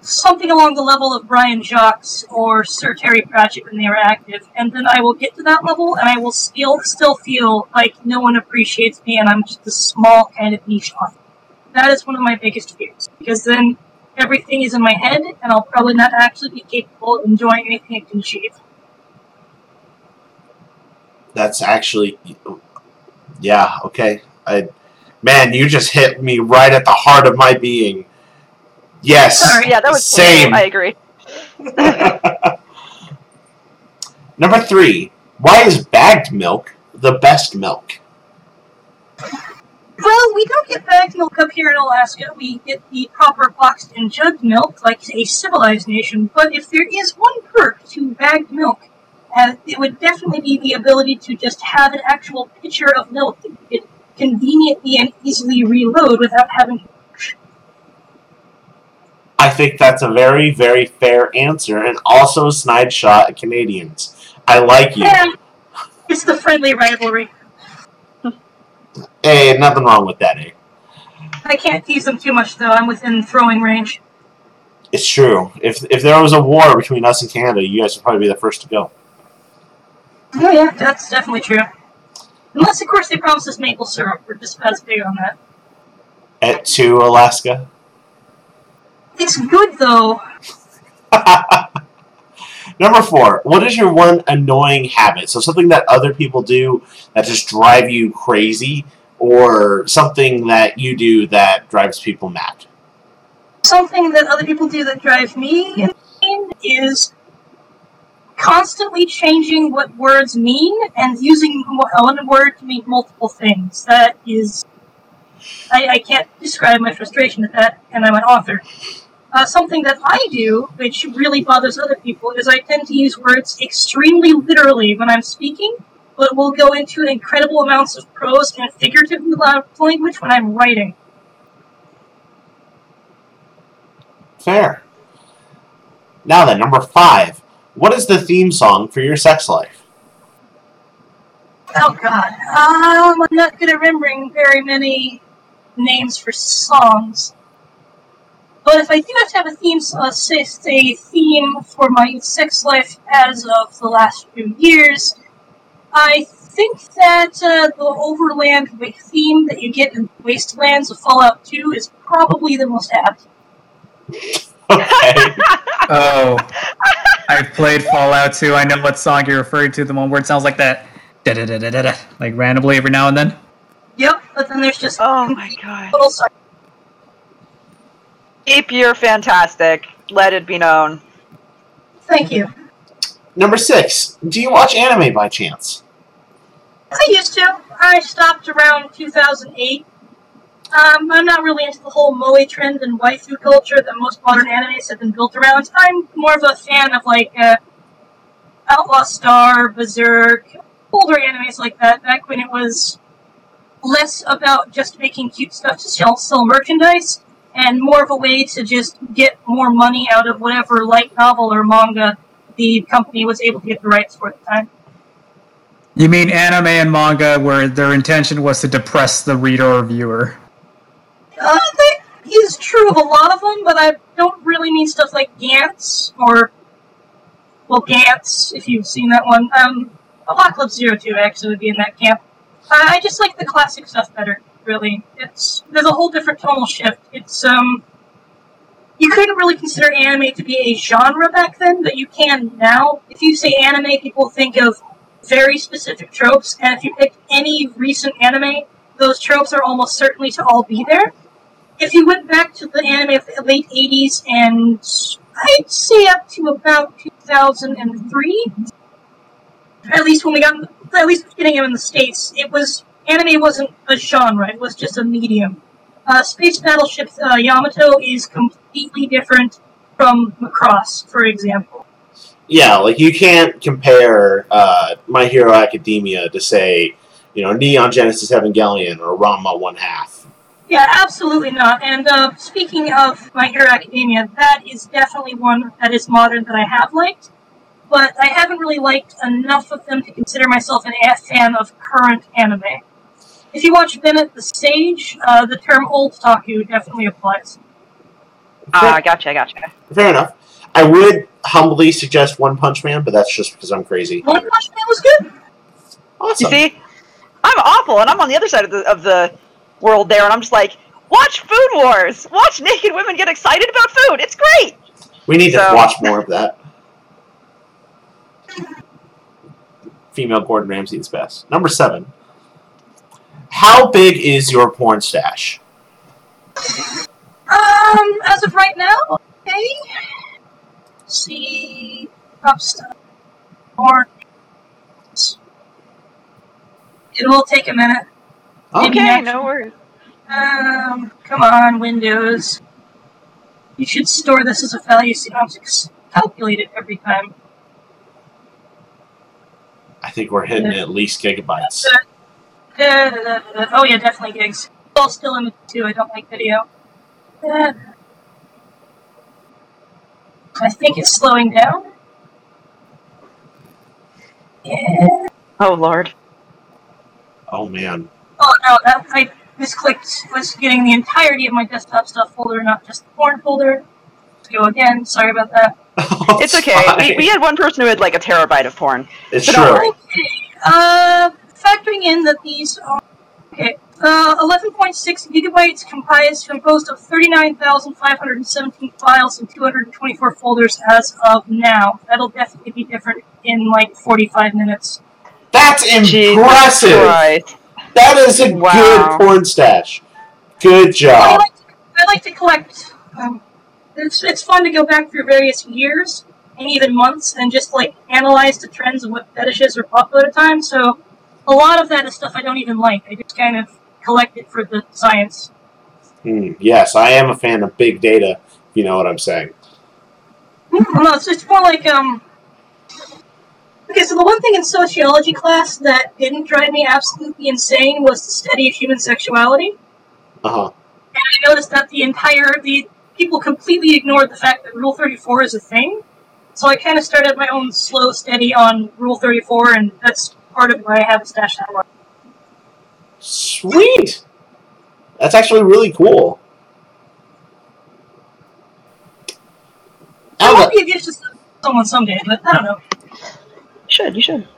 something along the level of Brian Jacques or Sir Terry Pratchett when they were active, and then I will get to that level and I will still still feel like no one appreciates me and I'm just a small kind of niche author. That is one of my biggest fears, because then everything is in my head and I'll probably not actually be capable of enjoying anything I can achieve. That's actually, yeah, okay. I, man, you just hit me right at the heart of my being. Yes. (laughs) Sorry. Yeah, that was Same. I agree. (laughs) Number three. Why is bagged milk the best milk? Well, we don't get bagged milk up here in Alaska. We get the proper boxed and jugged milk, like a civilized nation. But if there is one perk to bagged milk, uh, it would definitely be the ability to just have an actual pitcher of milk that you could conveniently and easily reload without having. I think that's a very, very fair answer, and also a snide shot at Canadians. I like you. Yeah, it's the friendly rivalry. Hey, nothing wrong with that, eh? I can't tease them too much, though. I'm within throwing range. It's true. If if there was a war between us and Canada, you guys would probably be the first to go. Oh yeah, that's definitely true. Unless, of course, they promise us maple syrup. We're just as big on that. At to Alaska. It's good though. (laughs) Number four. What is your one annoying habit? So something that other people do that just drive you crazy, or something that you do that drives people mad. Something that other people do that drives me insane is constantly changing what words mean and using one word to mean multiple things. That is, I, I can't describe my frustration at that, and I'm an author. Uh, something that I do, which really bothers other people, is I tend to use words extremely literally when I'm speaking, but will go into incredible amounts of prose and figurative language when I'm writing. Fair. Now then, number five. What is the theme song for your sex life? Oh god. Um, I'm not good at remembering very many names for songs. But if I do have to have a theme, uh, say, say theme for my sex life as of the last few years, I think that uh, the overland theme that you get in Wastelands of Fallout 2 is probably the most apt. Okay. (laughs) Oh, I've played Fallout 2. I know what song you're referring to. The one where it sounds like that, da da da da da, like randomly every now and then. Yep, but then there's just Oh my god. little side. Ape, you're fantastic. Let it be known. Thank you. number six. Do you watch anime by chance? I used to. I stopped around 2008. Um, I'm not really into the whole moe trend and waifu culture that most modern animes have been built around. I'm more of a fan of like uh, Outlaw Star, Berserk, older animes like that back when it was less about just making cute stuff to sell, sell merchandise and more of a way to just get more money out of whatever light novel or manga the company was able to get the rights for at the time. You mean anime and manga where their intention was to depress the reader or viewer? Uh, that is true of a lot of them, but I don't really mean stuff like Gantz or, well, Gantz, if you've seen that one. Um, Apocalypse Zero Two actually would be in that camp. I I just like the classic stuff better. Really, it's there's a whole different tonal shift. It's um, you couldn't really consider anime to be a genre back then, but you can now. If you say anime, people think of very specific tropes, and if you pick any recent anime, those tropes are almost certainly to all be there. If you went back to the anime of the late 80s and I'd say up to about 2003, at least when we got, at least getting them in the States, it was, anime wasn't a genre, it was just a medium. Uh, Space Battleship uh, Yamato is completely different from Macross, for example. Yeah, like you can't compare uh, My Hero Academia to say, you know, Neon Genesis Evangelion or Ranma One Half. Yeah, absolutely not. And uh, speaking of My Hero Academia, that is definitely one that is modern that I have liked, but I haven't really liked enough of them to consider myself an a fan of current anime. If you watch Bennett the Sage, uh, the term old taku definitely applies. Ah, gotcha, gotcha. Fair enough. I would humbly suggest One Punch Man, but that's just because I'm crazy. One Punch Man was good. Awesome. You see, I'm awful, and I'm on the other side of the of the world there, and I'm just like, watch Food Wars, watch naked women get excited about food. It's great. We need to watch more of that. Female Gordon Ramsay is best. Number seven. How big is your porn stash? Um, as of right now, okay. Let's see, top stuff. Or it will take a minute. Okay, no worries. Um, come on, Windows. You should store this as a value so you don't have to calculate it every time. I think we're hitting at least gigabytes. Da, da, da, da, da. Oh yeah, definitely gigs. All still in the two. I don't like video. Da. I think it's slowing down. Yeah. Oh lord. Oh man. Oh no, that, I misclicked. Was getting the entirety of my desktop stuff folder, not just the porn folder. Let's go again. Sorry about that. (laughs) It's okay. We, we had one person who had like a terabyte of porn. It's so true. Okay. Uh, factoring in that these are okay. Uh, 11.6 gigabytes comprised composed of 39,517 files and 224 folders as of now. That'll definitely be different in like 45 minutes. That's Jesus impressive. Christ. That is a Wow. good porn stash. Good I job. like to, I like to collect. Um, it's it's fun to go back through various years and even months and just like analyze the trends of what fetishes are popular at a time. So a lot of that is stuff I don't even like. I just kind of collect it for the science. Hmm, yes, I am a fan of big data. If you know what I'm saying. No, it's, it's more like um. Okay, so the one thing in sociology class that didn't drive me absolutely insane was the study of human sexuality. Uh huh. And I noticed that the entire the people completely ignored the fact that Rule Thirty Four is a thing. So I kind of started my own slow study on Rule Thirty Four, and that's part of why I have a stash that way. Sweet. That's actually really cool. I Now might that- be a gift to someone someday, but I don't know. You should, you should.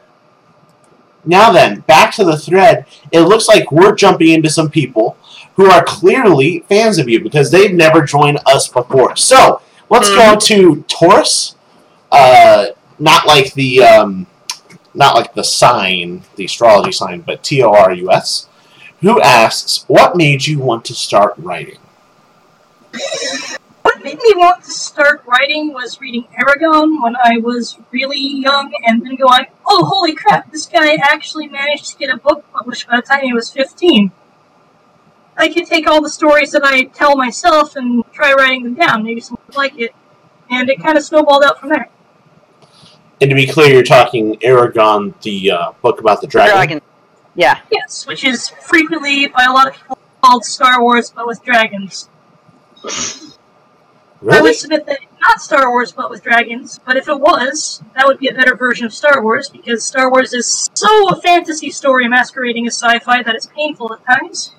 Now then, back to the thread. It looks like we're jumping into some people who are clearly fans of you because they've never joined us before. So let's go to Torus. Uh, not like the um, not like the sign, the astrology sign, but T O R U S. Who asks, "What made you want to start writing?" What made me want to start writing was reading Eragon when I was really young, and then going, "Oh, holy crap! This guy actually managed to get a book published by the time he was 15." I could take all the stories that I tell myself and try writing them down. Maybe someone would like it, and it kind of snowballed out from there. And to be clear, you're talking Eragon, the uh, book about the dragon. Dragon. Yeah. Yes, which is frequently by a lot of people called Star Wars but with dragons. I would submit that not Star Wars but with dragons, but if it was, that would be a better version of Star Wars because Star Wars is so a fantasy story masquerading as sci-fi that it's painful at times.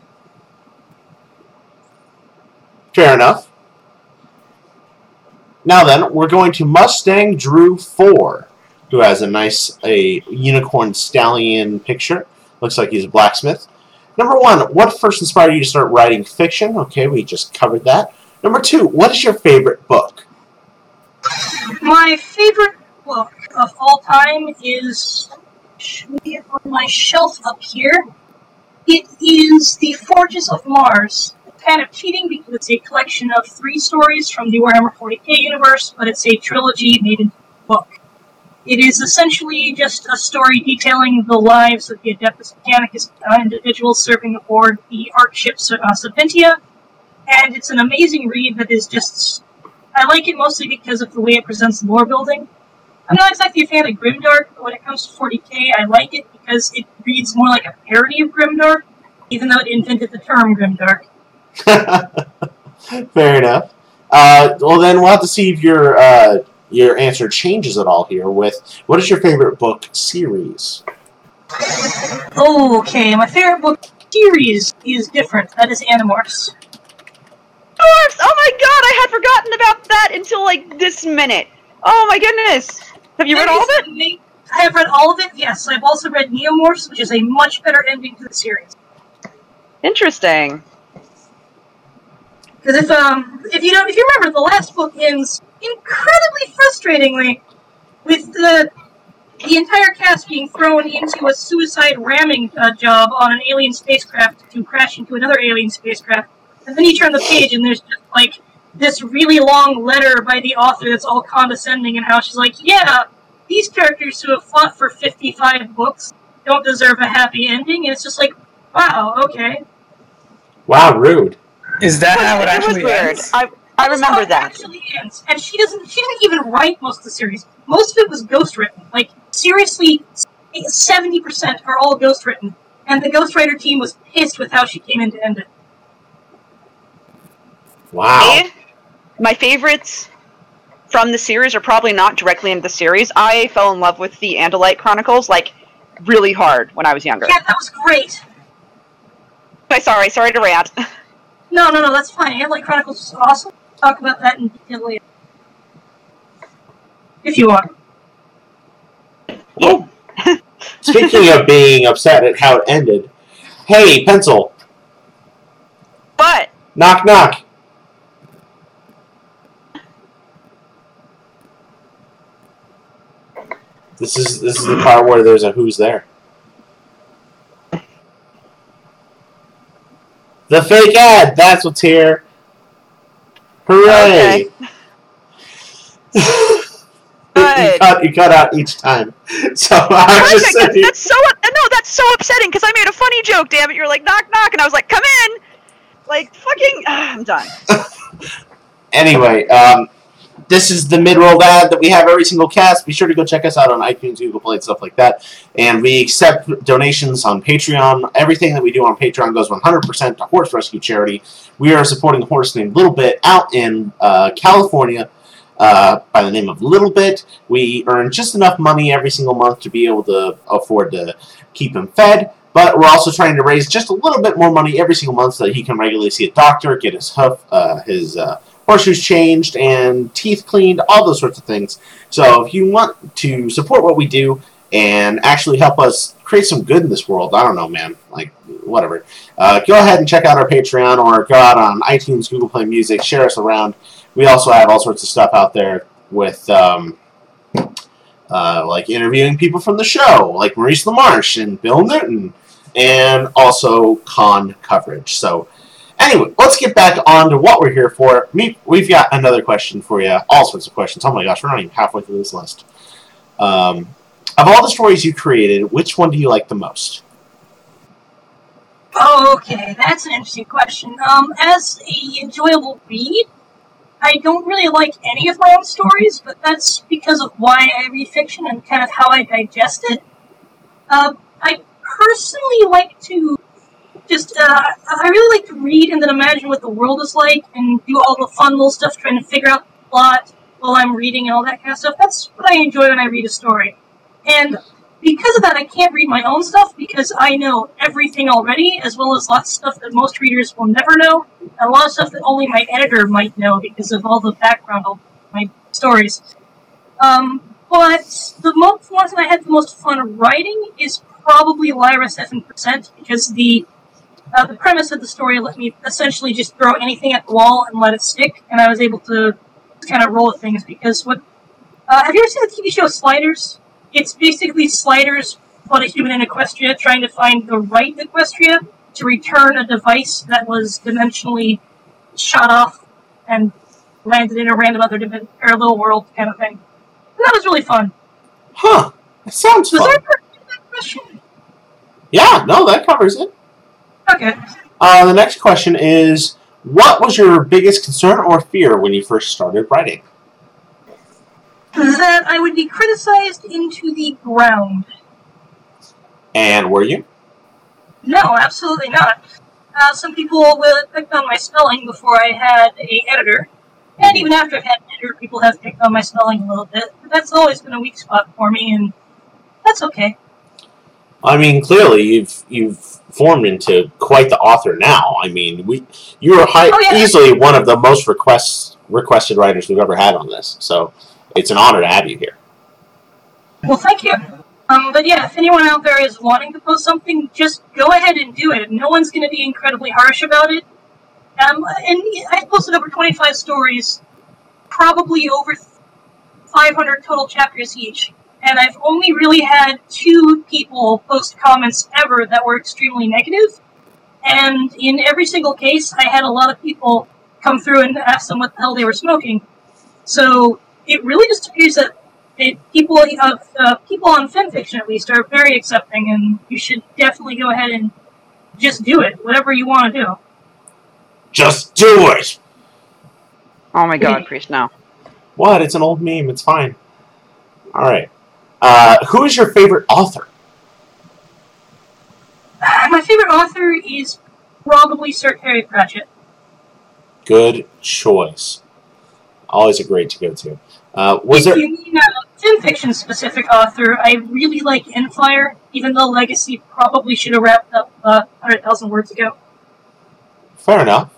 Fair enough. Now then, we're going to Mustang Drew 4, who has a nice a unicorn stallion picture. Looks like he's a blacksmith. Number one, what first inspired you to start writing fiction? Okay, we just covered that. Number two, what is your favorite book? My favorite book of all time is on my shelf up here. It is The Forges of Mars. Kind of cheating because it's a collection of three stories from the Warhammer 40k universe, but it's a trilogy made into a book. It is essentially just a story detailing the lives of the Adeptus individuals serving aboard the ARC ship uh, Serpentia, and it's an amazing read that is just I like it mostly because of the way it presents lore building. I'm not exactly a fan of Grimdark, but when it comes to 40k, I like it because it reads more like a parody of Grimdark, even though it invented the term Grimdark. (laughs) Fair enough. Uh, well, then we'll have to see if your uh, your answer changes at all here. With what is your favorite book series? Okay, my favorite book series is different. That is Animorphs. Dwarfs! Oh my god, I had forgotten about that until like this minute. Oh my goodness. Have you read all of it? it? is I have read all of it, yes. I've also read Neomorphs, which is a much better ending to the series. Interesting. Because if um if you don't if you remember the last book ends incredibly frustratingly with the the entire cast being thrown into a suicide ramming uh, job on an alien spacecraft to crash into another alien spacecraft, and then you turn the page and there's just like this really long letter by the author that's all condescending and how she's like, yeah, these characters who have fought for 55 books don't deserve a happy ending, and it's just like, wow, okay. Wow, rude. Is that how it actually it was weird. ends? I, I remember that. Actually ends. And she doesn't. She didn't even write most of the series. Most of it was ghostwritten. Like seriously, seventy percent are all ghostwritten. And the ghostwriter team was pissed with how she came in to end it. Wow. Me, my favorites from the series are probably not directly in the series. I fell in love with the Andalite Chronicles like really hard when I was younger. Yeah, that was great. Okay, sorry, sorry to rant. (laughs) No, no, no, that's fine. Andalite Chronicles was awesome. Talk about that in detail later. If you want. Oh. (laughs) Speaking of being upset at how it ended, hey, pencil, But knock knock. This is this is the part where there's a who's there. The fake ad. That's what's here. Hooray! (laughs) you, cut, you cut out each time. (laughs) So I was just That's, saying. that's so no, that's so upsetting because I made a funny joke. Damn it! You're like knock knock, and I was like, come in. Like fucking, I'm done. (laughs) Anyway, um, this is the mid-roll ad that we have every single cast. Be sure to go check us out on iTunes, Google Play, and stuff like that. And we accept donations on Patreon. Everything that we do on Patreon goes 100% to Horse Rescue Charity. We are supporting a horse named Little Bit out in uh, California uh, by the name of Little Bit. We earn just enough money every single month to be able to afford to keep him fed. But we're also trying to raise just a little bit more money every single month so that he can regularly see a doctor, get his hoof, uh, his uh, horseshoes changed, and teeth cleaned, all those sorts of things. So if you want to support what we do and actually help us create some good in this world, I don't know, man, like whatever. Uh, go ahead and check out our Patreon or go out on iTunes, Google Play Music, share us around. We also have all sorts of stuff out there with. Um, uh, like interviewing people from the show, like Maurice LaMarche and Bill Newton, and also con coverage. So, anyway, let's get back on to what we're here for. Me, we've got another question for you, all sorts of questions. Oh my gosh, we're not even halfway through this list. Um, of all the stories you created, which one do you like the most? Okay, that's an interesting question. Um, as a enjoyable read, I don't really like any of my own stories, but that's because of why I read fiction and kind of how I digest it. Uh, I personally like to just, uh, I really like to read and then imagine what the world is like and do all the fun little stuff trying to figure out the plot while I'm reading and all that kind of stuff. That's what I enjoy when I read a story. And because of that, I can't read my own stuff because I know everything already, as well as lots of stuff that most readers will never know, and a lot of stuff that only my editor might know because of all the background of my stories. Um, but the most ones that I had the most fun writing is probably Lyra Seven Percent because the uh, the premise of the story let me essentially just throw anything at the wall and let it stick, and I was able to kind of roll with things because what. Uh, have you ever seen the TV show Sliders? It's basically Sliders, but a human in Equestria trying to find the right Equestria to return a device that was dimensionally shot off and landed in a random other dimen- or little world kind of thing. And that was really fun. Huh. That sounds Was fun. there a question to that question? Yeah, no, that covers it. Okay. Uh, the next question is What was your biggest concern or fear when you first started writing? That I would be criticized into the ground. And were you? No, absolutely not. Uh, some people will pick on my spelling before I had a editor, and even after I've had an editor, people have picked on my spelling a little bit. But that's always been a weak spot for me, and that's okay. I mean, clearly you've you've formed into quite the author now. I mean, we you are high, Oh, yeah. easily one of the most requests requested writers we've ever had on this. So it's an honor to have you here. Well, thank you. Um, but yeah, if anyone out there is wanting to post something, just go ahead and do it. No one's going to be incredibly harsh about it. Um, and I've posted over 25 stories, probably over 500 total chapters each. And I've only really had two people post comments ever that were extremely negative. And in every single case, I had a lot of people come through and ask them what the hell they were smoking. So it really just appears that it, people of uh, people on fanfiction at least are very accepting, and you should definitely go ahead and just do it, whatever you want to do. Just do it. Oh my god, priest, no. What? It's an old meme. It's fine. All right. Uh, who is your favorite author? My favorite author is probably Sir Terry Pratchett. Good choice. Always a great to go to. Uh, was if there? you mean a fanfiction specific author, I really like Enfire, even though Legacy probably should have wrapped up uh, 100,000 words ago. Fair enough.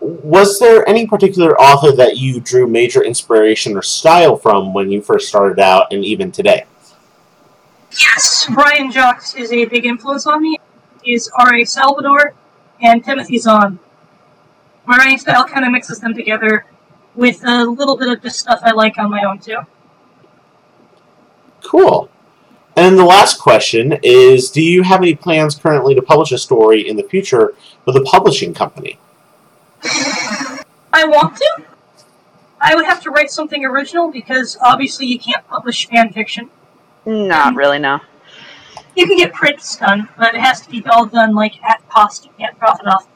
Was there any particular author that you drew major inspiration or style from when you first started out, and even today? Yes, Brian Jacques is a big influence on me. Is R.A. Salvatore and Timothy Zahn. My writing style kind of mixes them together with a little bit of just stuff I like on my own too. Cool. And the last question is: Do you have any plans currently to publish a story in the future with a publishing company? I want to. I would have to write something original because obviously you can't publish fan fiction. Not really, no. You can get prints done, but it has to be all done like at cost. You can't profit off.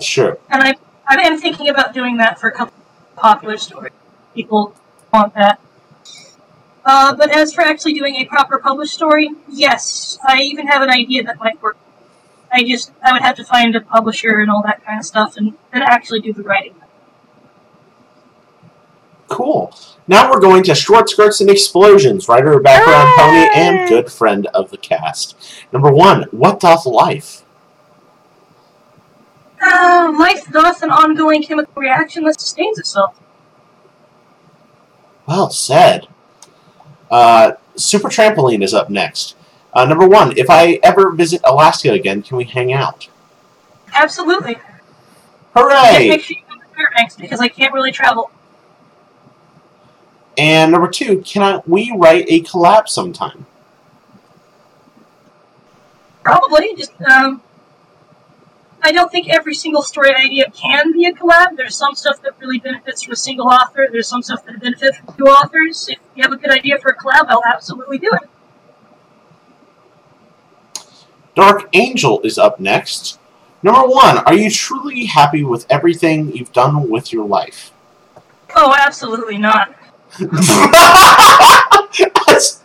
Sure. And I, I am thinking about doing that for a couple popular stories. People want that. Uh, but as for actually doing a proper published story, yes, I even have an idea that might work. I just, I would have to find a publisher and all that kind of stuff, and then actually do the writing. Cool. Now we're going to Short Skirts and Explosions, writer, background pony, and good friend of the cast. Number one, what doth life? Uh, life doth an ongoing chemical reaction that sustains itself. Well said. Uh, Super Trampoline is up next. Uh, number one, if I ever visit Alaska again, can we hang out? Absolutely. Just Hooray! make sure you come to Fairbanks because I can't really travel. And number two, can I, we write a collab sometime? Probably. Just um, I don't think every single story idea can be a collab. There's some stuff that really benefits from a single author. There's some stuff that benefits from two authors. If you have a good idea for a collab, I'll absolutely do it. Dark Angel is up next. Number one, are you truly happy with everything you've done with your life? Oh, absolutely not. (laughs) (laughs)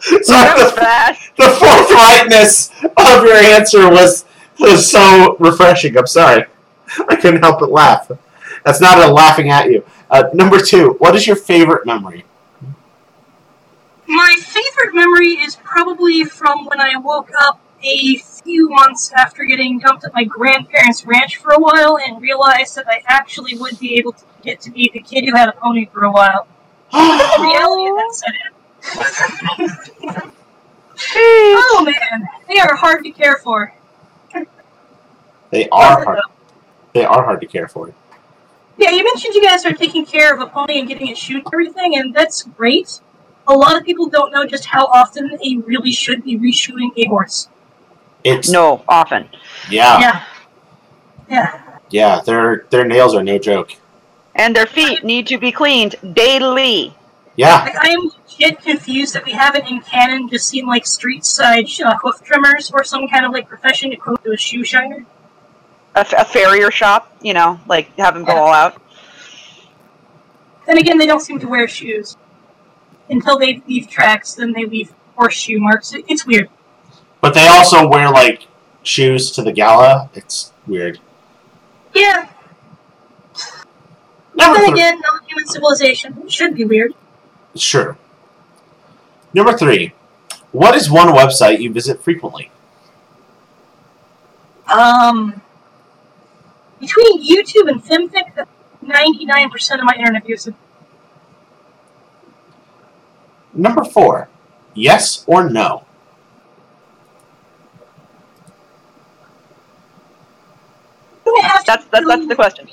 Sorry, the, the forthrightness of your answer was was so refreshing. I'm sorry, I couldn't help but laugh. That's not a laughing at you. Uh, number two, what is your favorite memory? My favorite memory is probably from when I woke up a few months after getting dumped at my grandparents' ranch for a while and realized that I actually would be able to get to be the kid who had a pony for a while. Reality then set in. oh man, they are hard to care for. they are hard. They are hard to care for. Yeah, you mentioned you guys are taking care of a pony and getting it shoot and everything, and that's great. A lot of people don't know just how often they really should be reshooting a horse. It's No, often. yeah, Yeah. Yeah. yeah. Their their nails are no joke. And their feet need to be cleaned daily. Yeah, Like, I am legit confused that we haven't in canon just seen like street side uh, hoof trimmers or some kind of like profession equivalent to a shoe shiner. A, a farrier shop, you know, like have them go all out. Then again, they don't seem to wear shoes until they leave tracks. Then they leave horseshoe marks. It, it's weird. but they also wear like shoes to the gala. It's weird. Yeah. Number Then three. again, non-human civilization should be weird. Sure. Number three. What is one website you visit frequently? Um, between YouTube and FimFic, ninety-nine percent of my internet use. Number four. Yes or no? That's that's that's the question.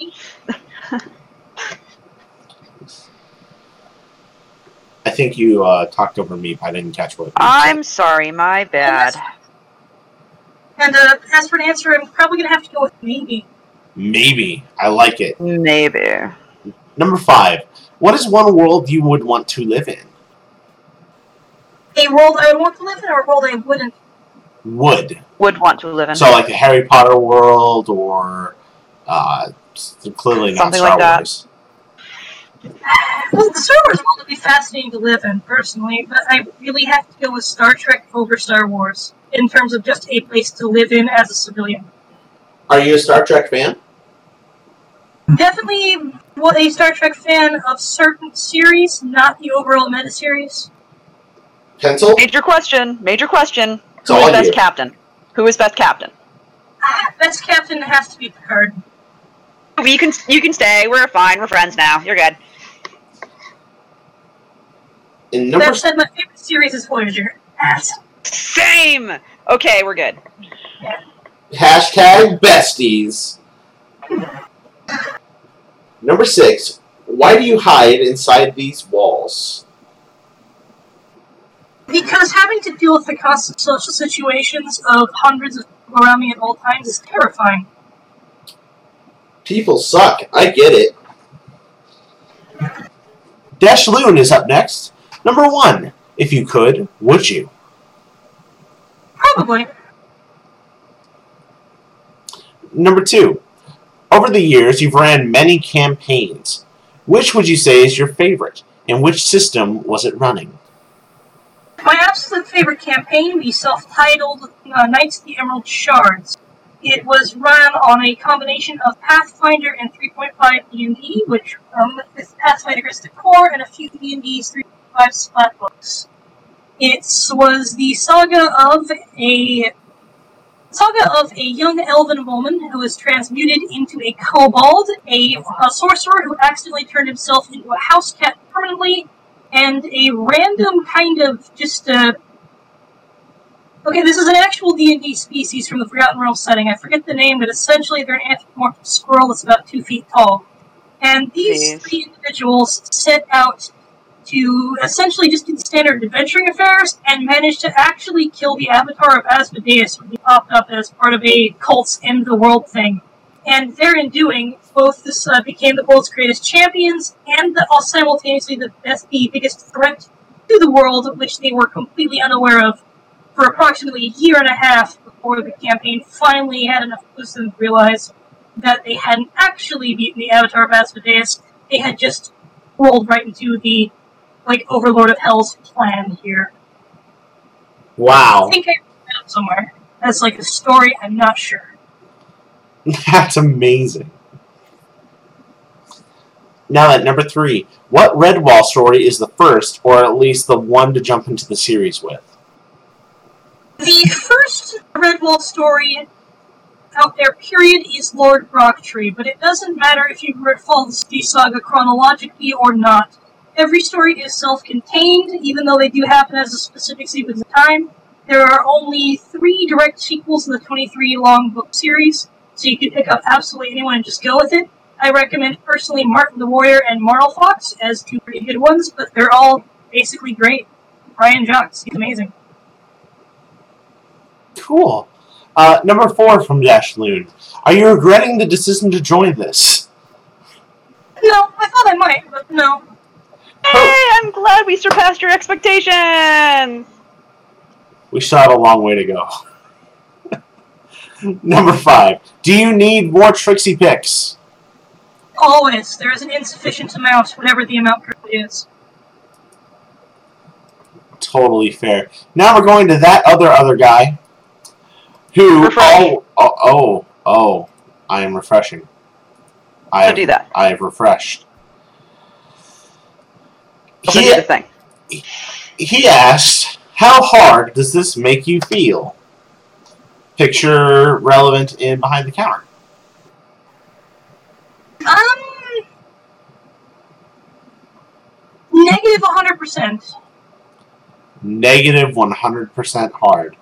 I think you uh, talked over me, but I didn't catch what. I'm sorry, my bad. And uh, as for an answer, I'm probably gonna have to go with maybe. Maybe. I like it. Maybe. Number five. What is one world you would want to live in? A world I would want to live in, or a world I wouldn't. Would. Would want to live in. So, like the Harry Potter world, or uh, clearly not Something Star like that. Wars. Well, the Star Wars world would be fascinating to live in, personally, but I really have to go with Star Trek over Star Wars in terms of just a place to live in as a civilian. Are you a Star Trek fan? Definitely wa- a Star Trek fan of certain series, not the overall meta series. Pencil? Major question. Major question. It's Who all is best you. captain? Who is best captain? Ah, Best captain has to be Picard. You can you can stay. We're fine. We're friends now. You're good. And number That said, my favorite series is Voyager. Ass. Same. Okay, we're good. Hashtag besties. Number six. Why do you hide inside these walls? Because having to deal with the constant social situations of hundreds of people around me at all times is terrifying. People suck. I get it. Dash Loon is up next. Number one. If you could, would you? Probably. Number two. Over the years, you've ran many campaigns. Which would you say is your favorite? And which system was it running? My absolute favorite campaign, the self-titled uh, Knights of the Emerald Shards. It was run on a combination of Pathfinder and 3.5 D&D, which um, with Pathfinder as the core and a few D&D's 3.5 splat books. It was the saga of a saga of a young elven woman who was transmuted into a kobold, a, a sorcerer who accidentally turned himself into a house cat permanently, and a random kind of just uh Okay, this is an actual D&D species from the Forgotten Realms setting. I forget the name, but essentially they're an anthropomorphic squirrel that's about two feet tall. And these three individuals set out to essentially just do standard adventuring affairs and managed to actually kill the avatar of Asmodeus when he popped up as part of a cult's end the world thing. And therein doing, both this uh, became the world's greatest champions and the, all simultaneously the best, the biggest threat to the world, which they were completely unaware of for approximately a year and a half before the campaign finally had enough wisdom to realize that they hadn't actually beaten the Avatar of Asmodeus. They had just rolled right into the like Overlord of Hell's plan here. Wow. I think I read that somewhere. As like a story, I'm not sure. (laughs) that's amazing. Now at number three, what Redwall story is the first, or at least the one to jump into the series with? The first Redwall story out there, period, is Lord Brocktree, but it doesn't matter if you follow the saga chronologically or not. Every story is self-contained, even though they do happen as a specific sequence of time. There are only three direct sequels in the 23 long book series, so you can pick up absolutely anyone and just go with it. I recommend personally Martin the Warrior and Marlfox as two pretty good ones, but they're all basically great. Brian Jacques, he's amazing. Cool. Uh, number four from Dash Loon. Are you regretting the decision to join this? No, I thought I might, but no. Hey, I'm glad we surpassed your expectations. We still have a long way to go. (laughs) number five. Do you need more Trixie picks? Always, there is an insufficient amount, whatever the amount currently is. Totally fair. Now we're going to that other other guy. Who? Refresh. Oh, oh, oh, oh! I am refreshing. I So have, do that. I have refreshed. Also He, do the thing. he asked, "How hard does this make you feel?" Picture relevant in behind the counter. Um, negative 100%. Negative Negative one hundred percent hard.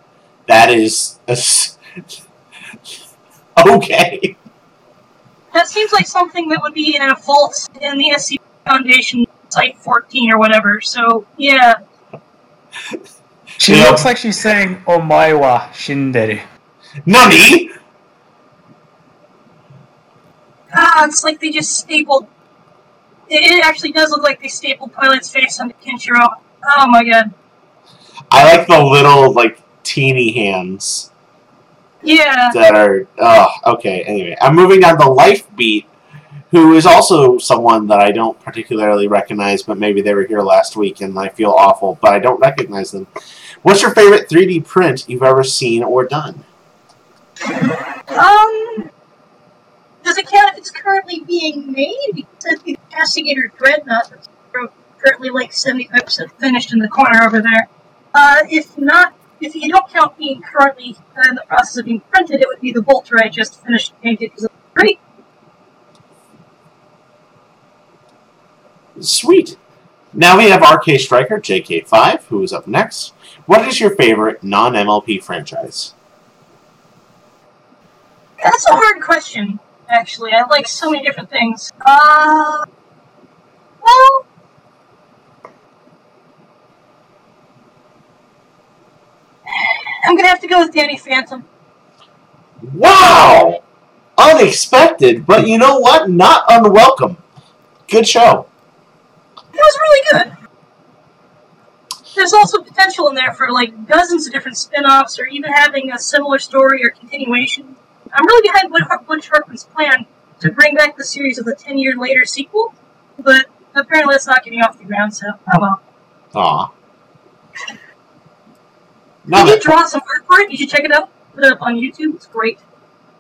That is a s- (laughs) okay. That seems like something that would be in a vault in the SCP Foundation Site 14 or whatever, so yeah. She Yeah. looks like she's saying "Omaiwa Shindere." Nani? Ah, it's like they just stapled. It, actually does look like they stapled Pilot's face onto Kenshiro. Oh my god. I like the little like teeny hands. Yeah. that are oh okay anyway i'm moving down to life beat who is also someone that i don't particularly recognize but maybe they were here last week and i feel awful but i don't recognize them what's your favorite 3d print you've ever seen or done Um, does it count if it's currently being made? Because the Castigator Dreadnought that's currently like 75% finished in the corner over there. Uh, if not, if you don't count being currently in the process of being printed, it would be the Bolter I just finished painted because it's great. sweet now we have rk striker jk5 who is up next what is your favorite non-mlp franchise That's a hard question, actually. I like so many different things. Uh, well, I'm gonna have to go with Danny Phantom. wow unexpected but you know what not unwelcome good show It was really good. There's also potential in there for like dozens of different spin-offs, or even having a similar story or continuation. I'm really behind Butch Hartman's plan to bring back the series of the 10 year later sequel, but apparently it's not getting off the ground, so oh well. Aw. Now did draw some art for it. You should check it out. Put it up on YouTube. It's great.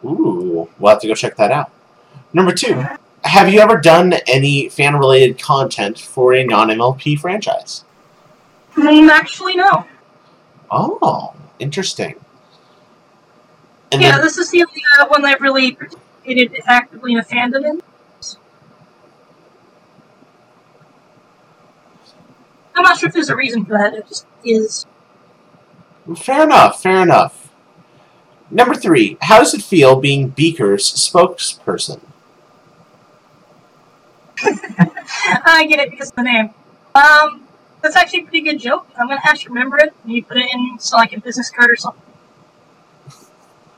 ooh, we'll have to go check that out. Number two, have you ever done any fan-related content for a non-MLP franchise? Mm, actually, no. Oh, interesting. And yeah, then, this is the only uh, one I've really participated actively in a fandom in. I'm not sure if there's a reason for that. It just is. fair enough, fair enough. Number three, how does it feel being Beaker's spokesperson? (laughs) I get it because of the name. Um, that's actually a pretty good joke. I'm gonna have to remember it. Maybe put it in so like a business card or something.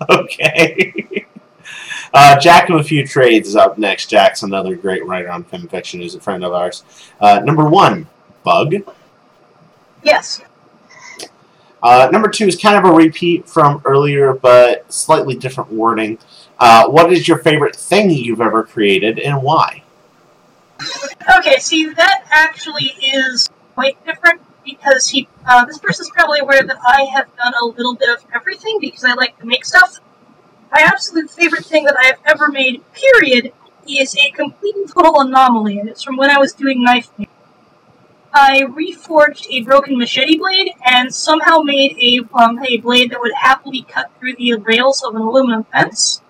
(laughs) Okay. uh, Jack of a Few Trades is up next. Jack's another great writer on FimFiction. Who's a friend of ours. Uh, number one, Bug. Yes. Uh, number two is kind of a repeat from earlier, but slightly different wording. Uh, what is your favorite thing you've ever created and why? Okay, see, that actually is quite different because he, uh, this person's probably aware that I have done a little bit of everything because I like to make stuff. My absolute favorite thing that I have ever made, period, is a complete and total anomaly, and it's from when I was doing knife making. I reforged a broken machete blade and somehow made a um, a blade that would happily cut through the rails of an aluminum fence.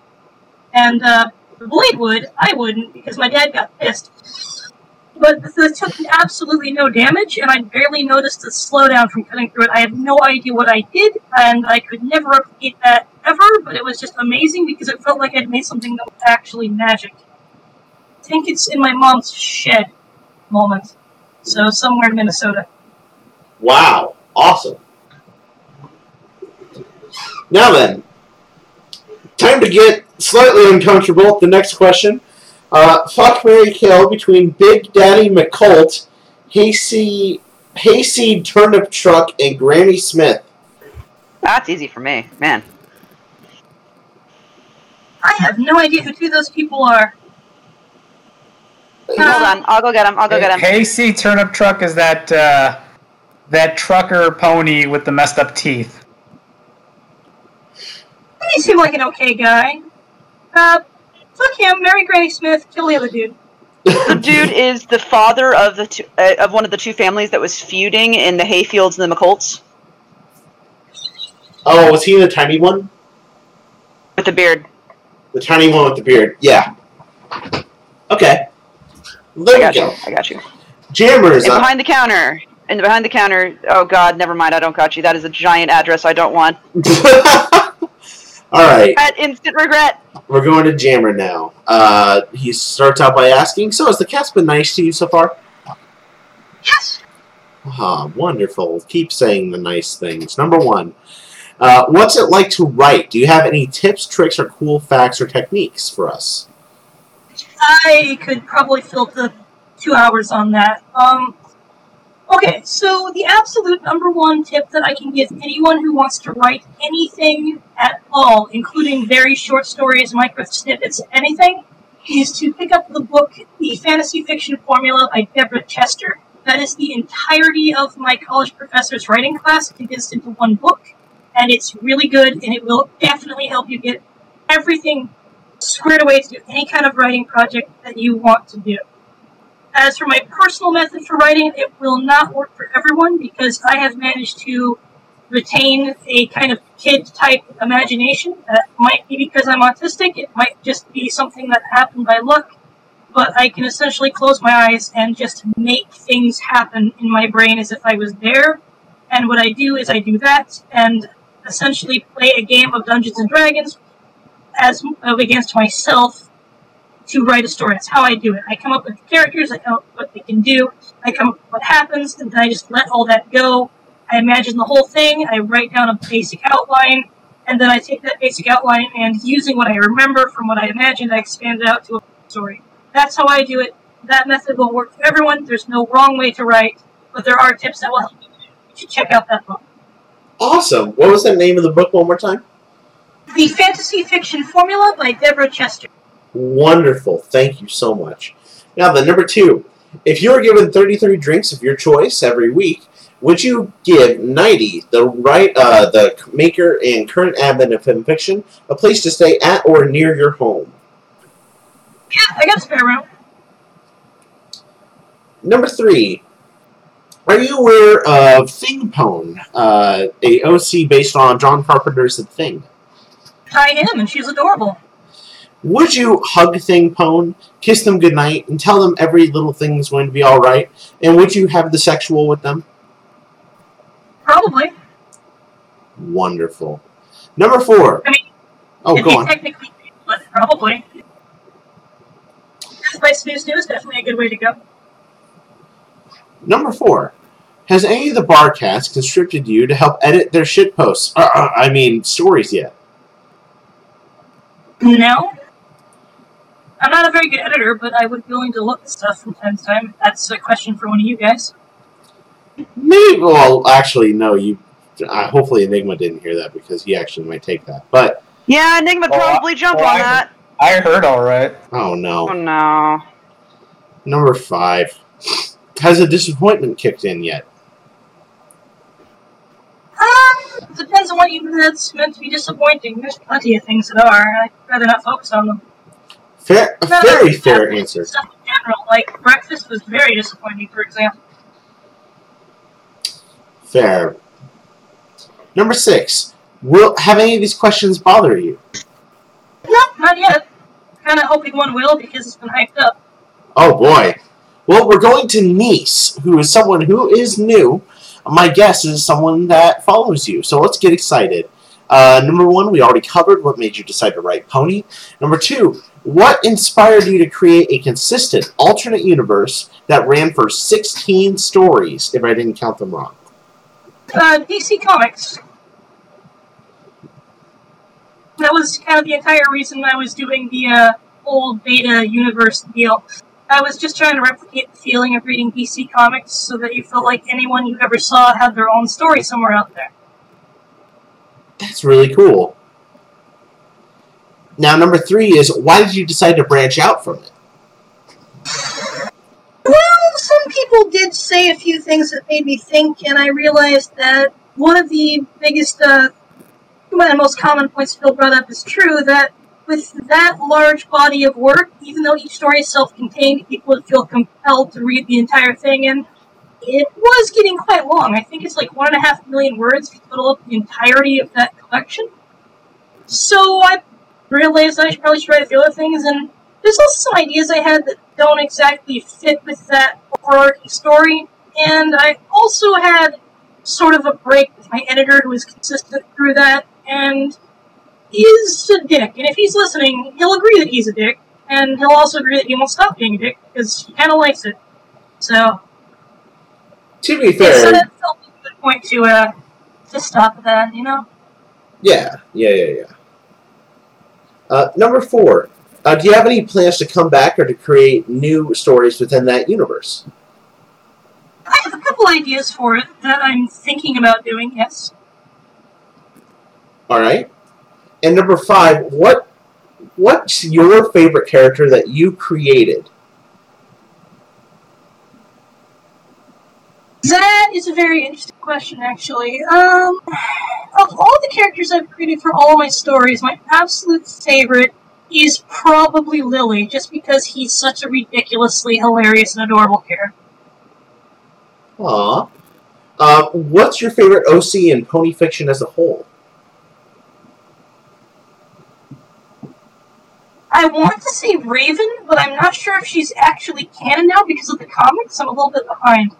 And uh, the blade would, I wouldn't, because my dad got pissed. But this took absolutely no damage, and I barely noticed the slowdown from cutting through it. I have no idea what I did, and I could never replicate that ever, but it was just amazing because it felt like I'd made something that was actually magic. I think it's in my mom's shed moment. So somewhere in Minnesota. Wow, awesome. Now then, time to get slightly uncomfortable. The next question. Uh, fuck Mary Kill between Big Daddy McColt, Hayseed, Hayseed Turnip Truck, and Granny Smith. That's easy for me, man. I have no idea who two of those people are. Hold on, I'll go get him. I'll go get him. Hayseed turnip truck is that uh, that trucker pony with the messed up teeth. He seemed like an okay guy. Uh, fuck him, marry Granny Smith, kill the other dude. The dude is the father of the two, uh, of one of the two families that was feuding in the Hayfields and the McColts Oh, was he the tiny one? with the beard. The tiny one with the beard. Yeah. Okay. I There we got you. go. I got you. Jammers. And uh, behind the counter. And behind the counter. Oh God, never mind. I don't got you. That is a giant address I don't want. (laughs) All right. At instant regret. We're going to Jammer now. Uh, he starts out by asking, "So has the cast been nice to you so far?" Yes! Ah, wonderful. Keep saying the nice things. Number one, uh, what's it like to write? Do you have any tips, tricks, or cool facts or techniques for us? I could probably fill the two hours on that. Um, okay, so the absolute number one tip that I can give anyone who wants to write anything at all, including very short stories, micro snippets, anything, is to pick up the book The Fantasy Fiction Formula by Deborah Chester. That is the entirety of my college professor's writing class condensed into one book, and it's really good, and it will definitely help you get everything squared away to do any kind of writing project that you want to do. As for my personal method for writing, it will not work for everyone because I have managed to retain a kind of kid type imagination. That might be because I'm autistic, it might just be something that happened by luck, but I can essentially close my eyes and just make things happen in my brain as if I was there. And what I do is I do that and essentially play a game of Dungeons and Dragons as against myself to write a story. That's how I do it. I come up with characters, I come up with what they can do, I come up with what happens, and then I just let all that go. I imagine the whole thing, I write down a basic outline, and then I take that basic outline and using what I remember from what I imagined, I expand it out to a story. That's how I do it. That method will work for everyone. There's no wrong way to write, but there are tips that will help you. You should check out that book. Awesome. What was the name of the book one more time? The Fantasy Fiction Formula by Deborah Chester. Wonderful. Thank you so much. Now, the number two. If you were given 33 drinks of your choice every week, would you give Knighty, the right, uh, the maker and current admin of FimFiction, a place to stay at or near your home? Yeah, I got a spare room. Number three. Are you aware of Thingpone, uh, a OC based on John Carpenter's The Thing? I am, and she's adorable. Would you hug Thing Pone, kiss them goodnight, and tell them every little thing is going to be alright? And would you have the sexual with them? Probably. Wonderful. Number four. I mean, Oh, go on. technically, but probably. By Snooze Snooze, definitely a good way to go. Number four. Has any of the bar cats constricted you to help edit their shit posts? Uh, uh, I mean, stories yet? No. I'm not a very good editor, but I would be willing to look at stuff from time to time. That's a question for one of you guys. Maybe. Well, actually, no. You Uh, hopefully, Enigma didn't hear that because he actually might take that. But Yeah, Enigma Oh, probably jump oh, on I- that. I heard all right. oh Oh no, no. number five. Has a disappointment kicked in yet? Um, depends on what you that's meant to be disappointing. There's plenty of things that are. I'd rather not focus on them. Fair, a very fair answer. In general, like breakfast was very disappointing, for example. Fair. Number six. Will have any of these questions bother you? No, not yet. Kind of hoping one will because it's been hyped up. Oh boy. Well, we're going to Nice, who is someone who is new. My guess is someone that follows you. So let's get excited. Uh, number one, we already covered what made you decide to write Pony. Number two, what inspired you to create a consistent alternate universe that ran for 16 stories, if I didn't count them wrong? Uh, DC Comics. That was kind of the entire reason I was doing the uh, old beta universe deal. I was just trying to replicate the feeling of reading DC Comics so that you felt like anyone you ever saw had their own story somewhere out there. That's really cool. Now, number three is why did you decide to branch out from it? Well, some people did say a few things that made me think, and I realized that one of the biggest, uh, the most common points Phil brought up is true that with that large body of work, even though each story is self contained, people would feel compelled to read the entire thing, and it was getting quite long. I think it's like one and a half million words to total up the entirety of that collection. So I realized I should probably write a few other things, and there's also some ideas I had that don't exactly fit with that overarching story, and I also had sort of a break with my editor who was consistent through that, and he's a dick. And if he's listening, he'll agree that he's a dick, and he'll also agree that he won't stop being a dick because he kind of likes it. So, To be yeah, so fair, that felt a good point to uh to stop that, you know. yeah, yeah, yeah, yeah. Uh, number four, uh, do you have any plans to come back or to create new stories within that universe? I have a couple ideas for it that I'm thinking about doing. Yes. All right. And number five, what what's your favorite character that you created? That is a very interesting question, actually. Um, of all the characters I've created for all my stories, my absolute favorite is probably Lily, just because he's such a ridiculously hilarious and adorable character. Aw. Uh, what's your favorite OC in pony fiction as a whole? I want to say Raven, but I'm not sure if she's actually canon now because of the comics. I'm a little bit behind.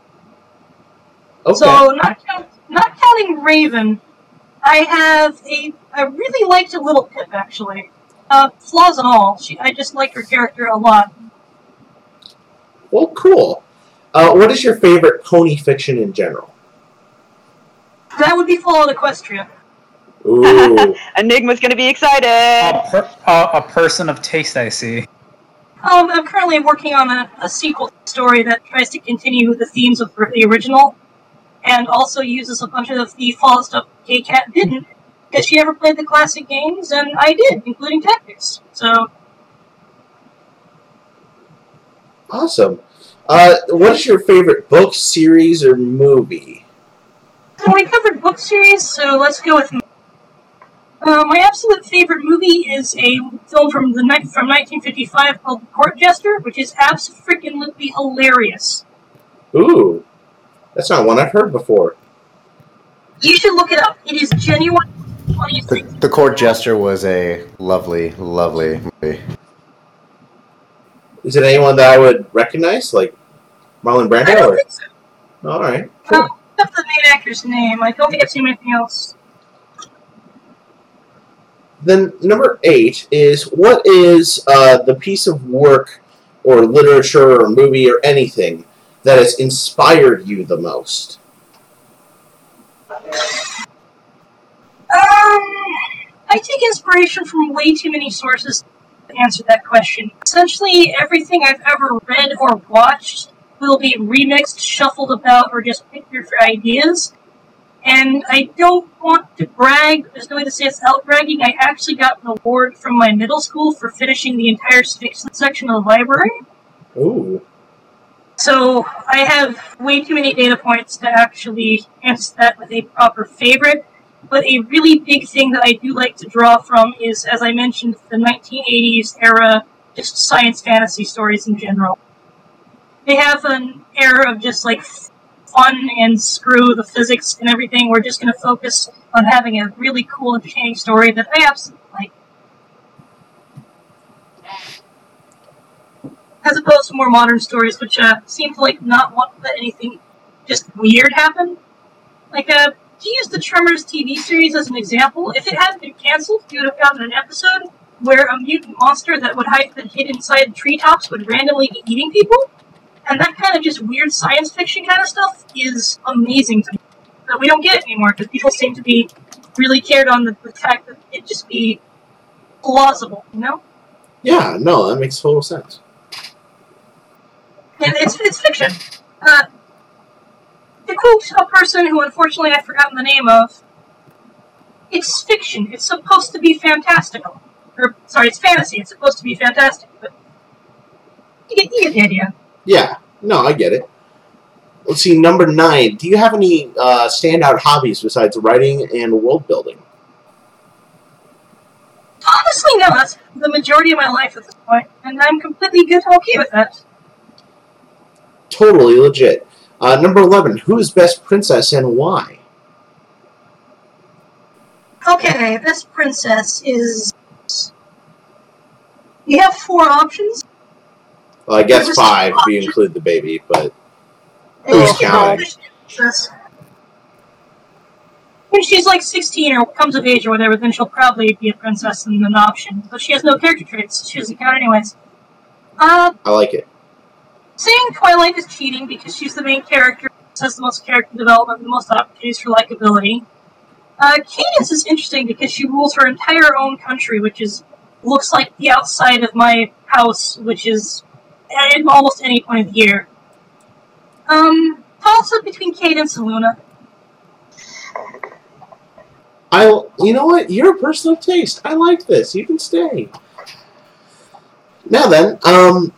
Okay. So not count, not counting Raven, I have a I really liked a Littlepip actually. Uh, flaws and all, she I just liked her character a lot. well, cool. Uh, what is your favorite pony fiction in general? That would be Fallout Equestria. Ooh. (laughs) Enigma's gonna be excited. A, per, uh, a person of taste, I see. Um, I'm currently working on a, a sequel story that tries to continue the themes of the original, and also uses a bunch of the Fallout stuff Kkat didn't, because she never played the classic games, and I did, including Tactics. So, awesome. Uh, what is your favorite book, series, or movie? so we covered book series, so let's go with. Uh, my absolute favorite movie is a film from the ni- from 1955 called Court Jester, which is absolutely hilarious. Ooh. That's not one I've heard before. You should look it up. It is genuine. The, the Court Jester was a lovely, lovely movie. Is it anyone that I would recognize, like Marlon I Brando? don't Or... think so. All right. Cool. That's the main actor's name. I don't think I've seen anything else. Then number eight is what is uh, the piece of work or literature or movie or anything that has inspired you the most? Um, I take inspiration from way too many sources to answer that question. Essentially, everything I've ever read or watched will be remixed, shuffled about, or just pictured for ideas. And I don't want to brag, there's no way to say it's out bragging. I actually got an award from my middle school for finishing the entire fiction section of the library. Ooh. So I have way too many data points to actually answer that with a proper favorite. But a really big thing that I do like to draw from is, as I mentioned, the 1980s era, just science fantasy stories in general. They have an era of just like fun and screw the physics and everything. We're just going to focus on having a really cool, and entertaining story that I absolutely like. As opposed to more modern stories, which uh, seem to like not want to let anything just weird happen. Like, uh, to use the Tremors TV series as an example, if it hadn't been canceled, you would have gotten an episode where a mutant monster that would hide that hid inside treetops would randomly be eating people. And that kind of just weird science fiction kind of stuff is amazing to me. That we don't get anymore because people seem to be really cared on the, the fact that it just be plausible, you know? Yeah, no, that makes total sense. And it's, it's fiction. Uh, to quote a person who unfortunately I've forgotten the name of, it's fiction. It's supposed to be fantastical. Or, sorry, it's fantasy. It's supposed to be fantastic, but you get, you get the idea. Yeah, no, I get it. Let's see, number nine. Do you have any uh, standout hobbies besides writing and world building? Honestly, no. That's the majority of my life at this point, and I'm completely good okay with that. Totally legit. Uh, number 11. Who is best princess and why? Okay, this princess is. You have four options. Well, I guess five if you include the baby, but And Who's she's counting? When she's like 16 or comes of age or whatever, then she'll probably be a princess and an option. But she has no character traits, so she doesn't count anyways. Uh, I like it. Saying Twilight is cheating because she's the main character, has the most character development, the most opportunities for likability. Uh, Cadance is interesting because she rules her entire own country, which is looks like the outside of my house, which is at almost any point of the year. Um, toss between Cadance and Luna. I, you know what? You're a person of taste. I like this. You can stay. Now then, um,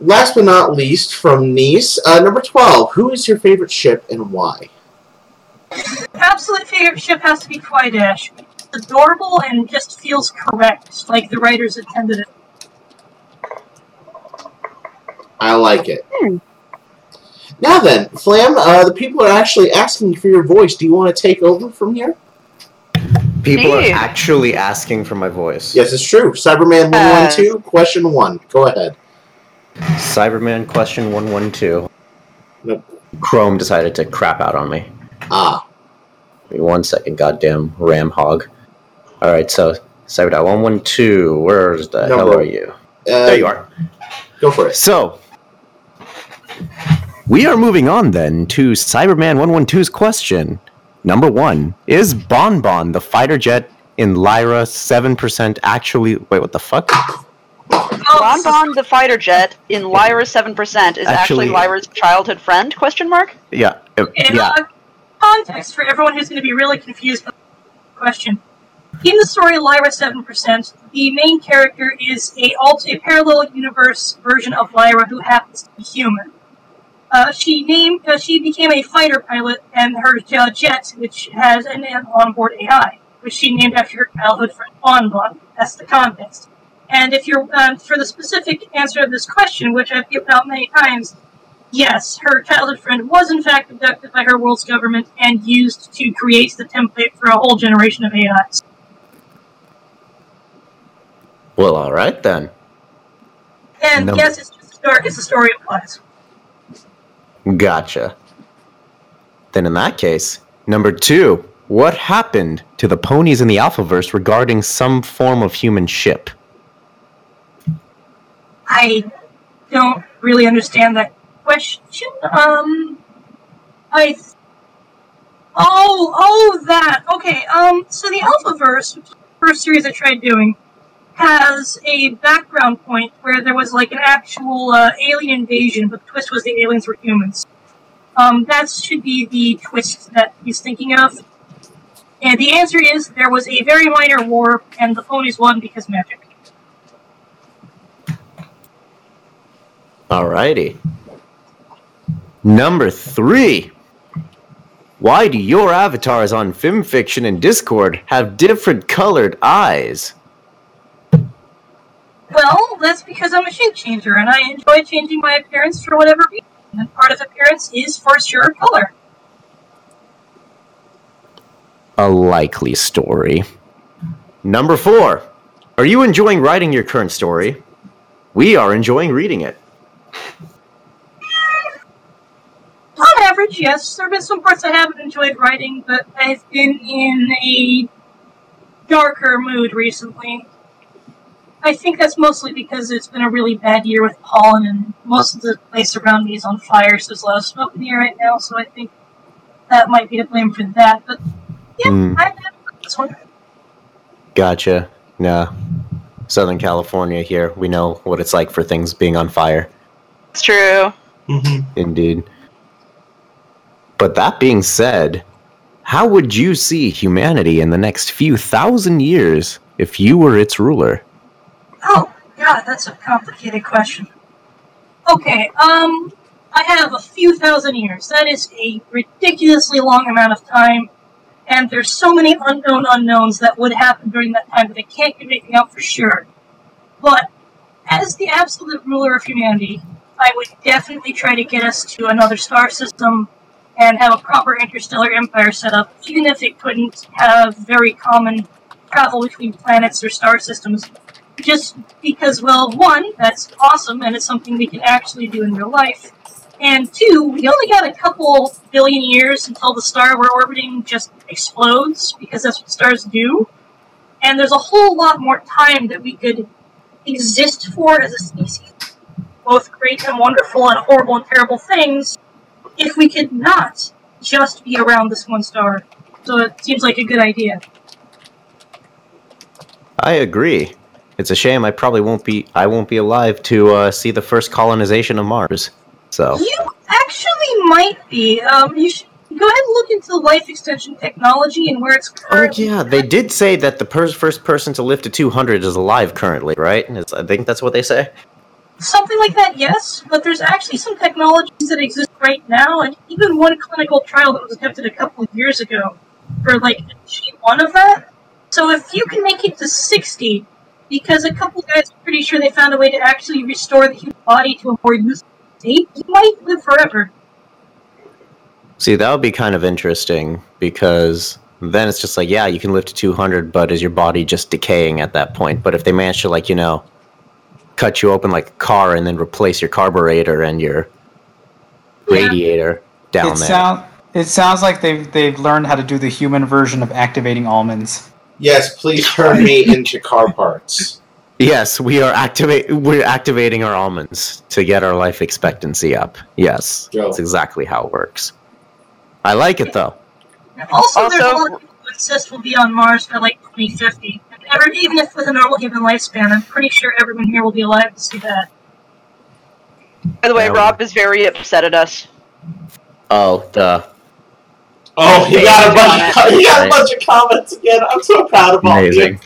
last but not least, from Nice, uh, number twelve. Who is your favorite ship and why? Absolute favorite ship has to be Twidash. It's adorable and just feels correct, like the writers intended it. I like it. Hmm. Now then, Flam, uh, the people are actually asking for your voice. Do you want to take over from here? People are actually asking for my voice. Yes, it's true. Cyberman one one two. Question one. Go ahead. Cyberman question 112. Nope. Chrome decided to crap out on me. Ah, Give me one second, goddamn ram hog. Alright, so Cyberdot 112, where the hell are you? uh, There you are. Go for it. So, we are moving on then to Cyberman 112's question. Number one Is Bon Bon, the fighter jet in Lyra 7% actually. Wait, what the fuck? Oh, Bon Bon the fighter jet in Lyra 7% is actually, Actually- Lyra's childhood friend? Question mark? Yeah. uh, In yeah. uh, context for everyone who's going to be really confused by the question. In the story Lyra 7%, the main character is a, alt- a parallel universe version of Lyra who happens to be human. Uh, she named uh, she became a fighter pilot, and her uh, jet, which has an, an onboard AI, which she named after her childhood friend Bon Bon. That's the context. And if you're uh, for the specific answer of this question, which I've given out many times, Yes, her childhood friend was in fact abducted by her world's government and used to create the template for a whole generation of AIs. Well, alright then. And No. yes, it's just a story, it's a story of lies. Gotcha. Then, in that case, number two, what happened to the ponies in the Alphaverse regarding some form of human ship? I don't really understand that question. Um, I. Oh, oh, that. Okay. Um, so the Alphaverse, which is the first series I tried doing, has a background point where there was like an actual uh, alien invasion, but the twist was the aliens were humans. Um, that should be the twist that he's thinking of. And the answer is there was a very minor war, and the ponies won because magic. Alrighty. Number three. Why do your avatars on FimFiction and Discord have different colored eyes? Well, that's because I'm a shape changer, and I enjoy changing my appearance for whatever reason. And part of appearance is for sure color. A likely story. Number four. Are you enjoying writing your current story? We are enjoying reading it. On average, yes. There have been some parts I haven't enjoyed writing, but I've been in a darker mood recently. I think that's mostly because it's been a really bad year with pollen, and most of the place around me is on fire, so there's a lot of smoke in the air right now, so I think that might be to blame for that. But yeah, Hmm. I have this one. Gotcha. No. Southern California here. We know what it's like for things being on fire. It's true. hmm Indeed. But that being said, how would you see humanity in the next few thousand years if you were its ruler? Oh, yeah, that's a complicated question. Okay, um, I have a few thousand years. That is a ridiculously long amount of time, and there's so many unknown unknowns that would happen during that time that I can't give anything out for sure. But as the absolute ruler of humanity, I would definitely try to get us to another star system and have a proper interstellar empire set up, even if it couldn't have very common travel between planets or star systems just because, well, one, that's awesome and it's something we can actually do in real life. And two, we only got a couple billion years until the star we're orbiting just explodes, because that's what stars do. And there's a whole lot more time that we could exist for as a species, both great and wonderful and horrible and terrible things, if we could not just be around this one star. So it seems like a good idea. I agree. It's a shame I probably won't be I won't be alive to uh, see the first colonization of Mars. So You actually might be. Um, you should go ahead and look into life extension technology and where it's Oh currently. yeah, they did say that the per- first person to live to 200 is alive currently, right? It's, I think that's what they say. Something like that, yes. But there's actually some technologies that exist right now, and even one clinical trial that was attempted a couple of years ago for like G1 of that. So if you can make it to 60, because a couple guys are pretty sure they found a way to actually restore the human body to a more useful state, you might live forever. See, that would be kind of interesting because then it's just like, yeah, you can live to 200, but is your body just decaying at that point? But if they manage to, like, you know, cut you open like a car and then replace your carburetor and your Yeah. radiator down it there. sound it sounds like they've they've learned how to do the human version of activating almonds. Yes, please turn me into car parts. yes, we are activate we're activating our almonds to get our life expectancy up. Yes. Joe. That's exactly how it works. I like it though. Also, Also- lot of insist we'll be on Mars by like 2050. And ever, even if with a normal human lifespan, I'm pretty sure everyone here will be alive to see that. By the way, Rob is very upset at us. Oh, duh. Oh, he got a bunch of Comment. he got a bunch of comments again. I'm so proud of all of you. Amazing.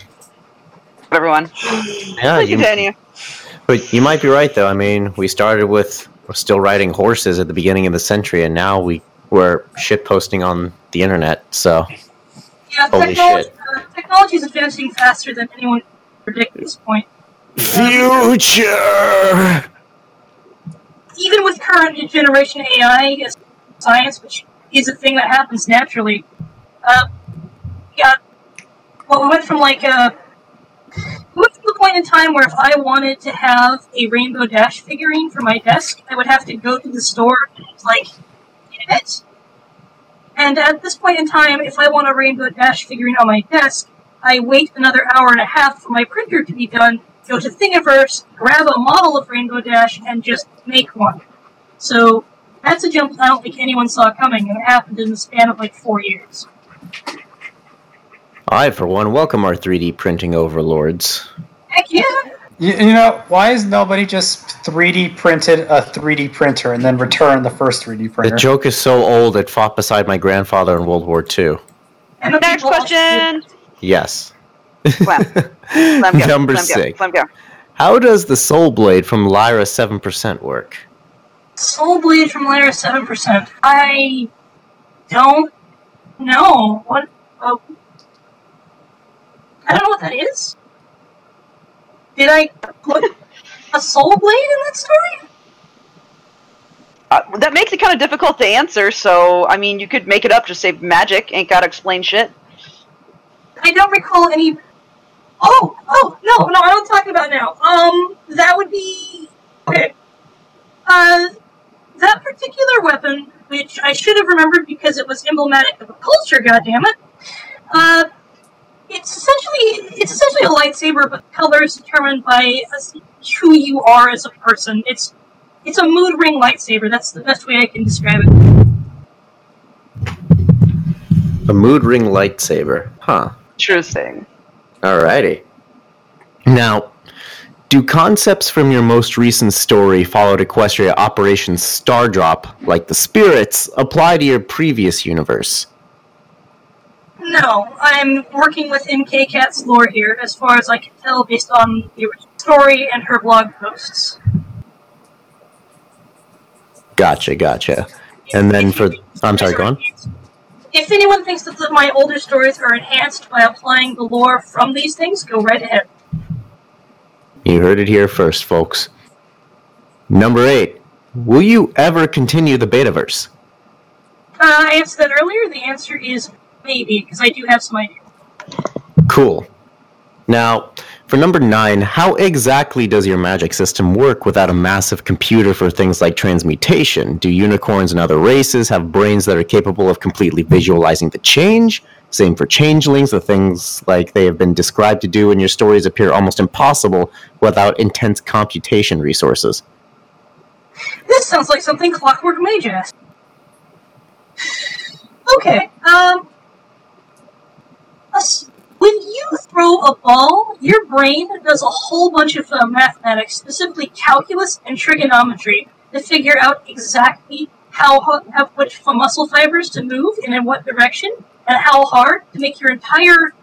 Everyone, Yeah, you, continue. But you might be right, though. I mean, we started with still riding horses at the beginning of the century, and now we we're shit posting on the internet. So Yeah, Holy shit. Uh, technology is advancing faster than anyone can predict at this point. future. Even with current generation AI as science, which is a thing that happens naturally, uh, yeah, well, we went from like a we went from the point in time where if I wanted to have a Rainbow Dash figurine for my desk, I would have to go to the store and like get it. And at this point in time, if I want a Rainbow Dash figurine on my desk, I wait another hour and a half for my printer to be done, go to Thingiverse, grab a model of Rainbow Dash, and just make one. So that's a jump I don't think anyone saw coming, and it happened in the span of like four years. I, for one, welcome our 3D printing overlords. Heck yeah! You, you know, why is nobody just 3D printed a 3D printer and then returned the first 3D printer? The joke is so old it fought beside my grandfather in World War II. The Next question. Yes. Slam. Slam go. Number Slam go. six. Slam go. How does the Soul Blade from Lyra 7% work? Soul Blade from Lyra 7%. I don't know. What? Uh, I don't know what that is. Did I put a Soul Blade in that story? Uh, that makes it kind of difficult to answer. So, I mean, you could make it up. Just say magic. Ain't gotta explain shit. I don't recall any. Oh, oh, no, no, I don't talk about now. Um, that would be. Okay. Uh, that particular weapon, which I should have remembered because it was emblematic of a culture, goddammit, uh, it's essentially it's essentially a lightsaber, but the color is determined by who you are as a person. It's it's a mood ring lightsaber. That's the best way I can describe it. A mood ring lightsaber. Huh. Interesting. Alrighty. Now, do concepts from your most recent story, Fallout Equestria Operation Stardrop, like the spirits, apply to your previous universe? No, I'm working with MK Cat's lore here, as far as I can tell, based on the original story and her blog posts. Gotcha, gotcha. And then for. I'm sorry, go on. If anyone thinks that my older stories are enhanced by applying the lore from these things, go right ahead. You heard it here first, folks. Number eight. Will you ever continue the Betaverse? Uh, I answered that earlier. The answer is maybe, because I do have some ideas. Cool. Now, for number nine, how exactly does your magic system work without a massive computer for things like transmutation? Do unicorns and other races have brains that are capable of completely visualizing the change? Same for changelings, the things like they have been described to do in your stories appear almost impossible without intense computation resources. This sounds like something Clockwork Mage asked. (sighs) Okay, um. When you throw a ball, your brain does a whole bunch of uh, mathematics, specifically calculus and trigonometry, to figure out exactly how, ho- how which muscle fibers to move and in what direction, and how hard to make your entire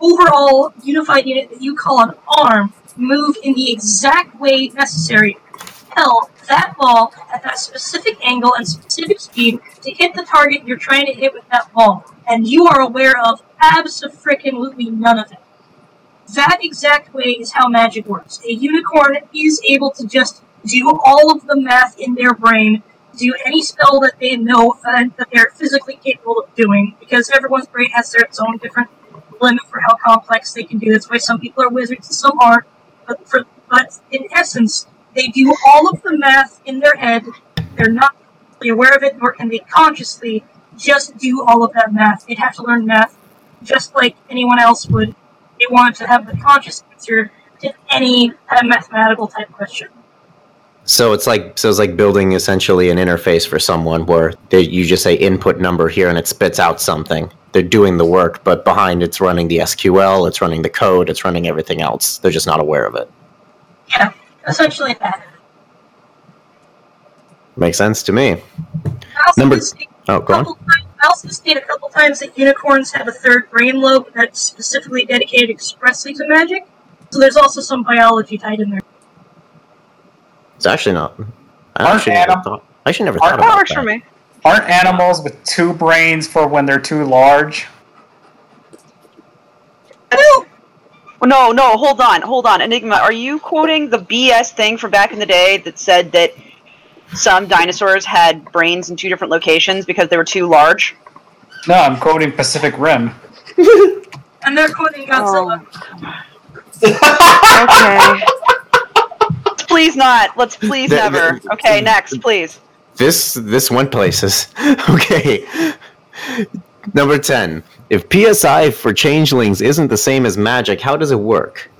overall unified unit that you call an arm move in the exact way necessary to hell that ball at that specific angle and specific speed to hit the target you're trying to hit with that ball. And you are aware of absolutely none of it. That exact way is how magic works. A unicorn is able to just do all of the math in their brain, do any spell that they know that they're physically capable of doing, because everyone's brain has their its own different limit for how complex they can do. That's why some people are wizards and some aren't. But for but in essence, they do all of the math in their head. They're not aware of it, nor can they consciously just do all of that math. They'd have to learn math just like anyone else would. They wanted to have the conscious answer to any kind of mathematical type question. So it's like so it's like building essentially an interface for someone where they, you just say input number here and it spits out something. They're doing the work, but behind it's running the SQL, it's running the code, it's running everything else. They're just not aware of it. Yeah, essentially that. Makes sense to me. Number- state Oh, go on. times- I also state a couple times that unicorns have a third brain lobe that's specifically dedicated expressly to magic. So there's also some biology tied in there. It's actually not. I Aren't actually never thought. I actually never aren't thought That about works that. for me. Aren't animals with two brains for when they're too large? Well, Well, no, no, hold on, hold on. Enigma, are you quoting the BS thing from back in the day that said that some dinosaurs had brains in two different locations because they were too large? No, I'm quoting Pacific Rim. (laughs) and they're quoting Godzilla. Oh. Okay. please not. Let's please The- never. the- Okay, next, please. This this went places. (laughs) okay. Number ten. If PSI for changelings isn't the same as magic, how does it work?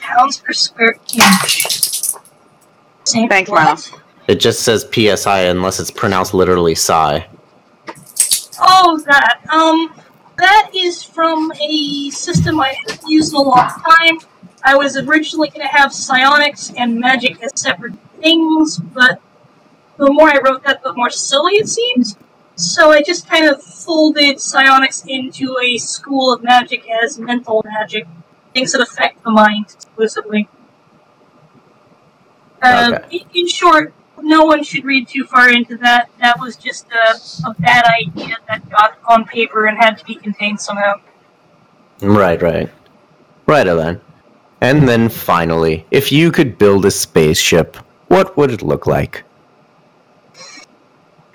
Pounds per square inch. Same Thanks, what? Milo. It just says PSI unless it's pronounced literally psi. Oh, that. Um, That is from a system I used in a long time. I was originally going to have psionics and magic as separate things, but the more I wrote that, the more silly it seemed. So I just kind of folded psionics into a school of magic as mental magic, things that affect the mind exclusively. Um, Okay. in, in short, no one should read too far into that. That was just a, a bad idea that got on paper and had to be contained somehow. Right, right. Right then. And then finally, if you could build a spaceship, what would it look like?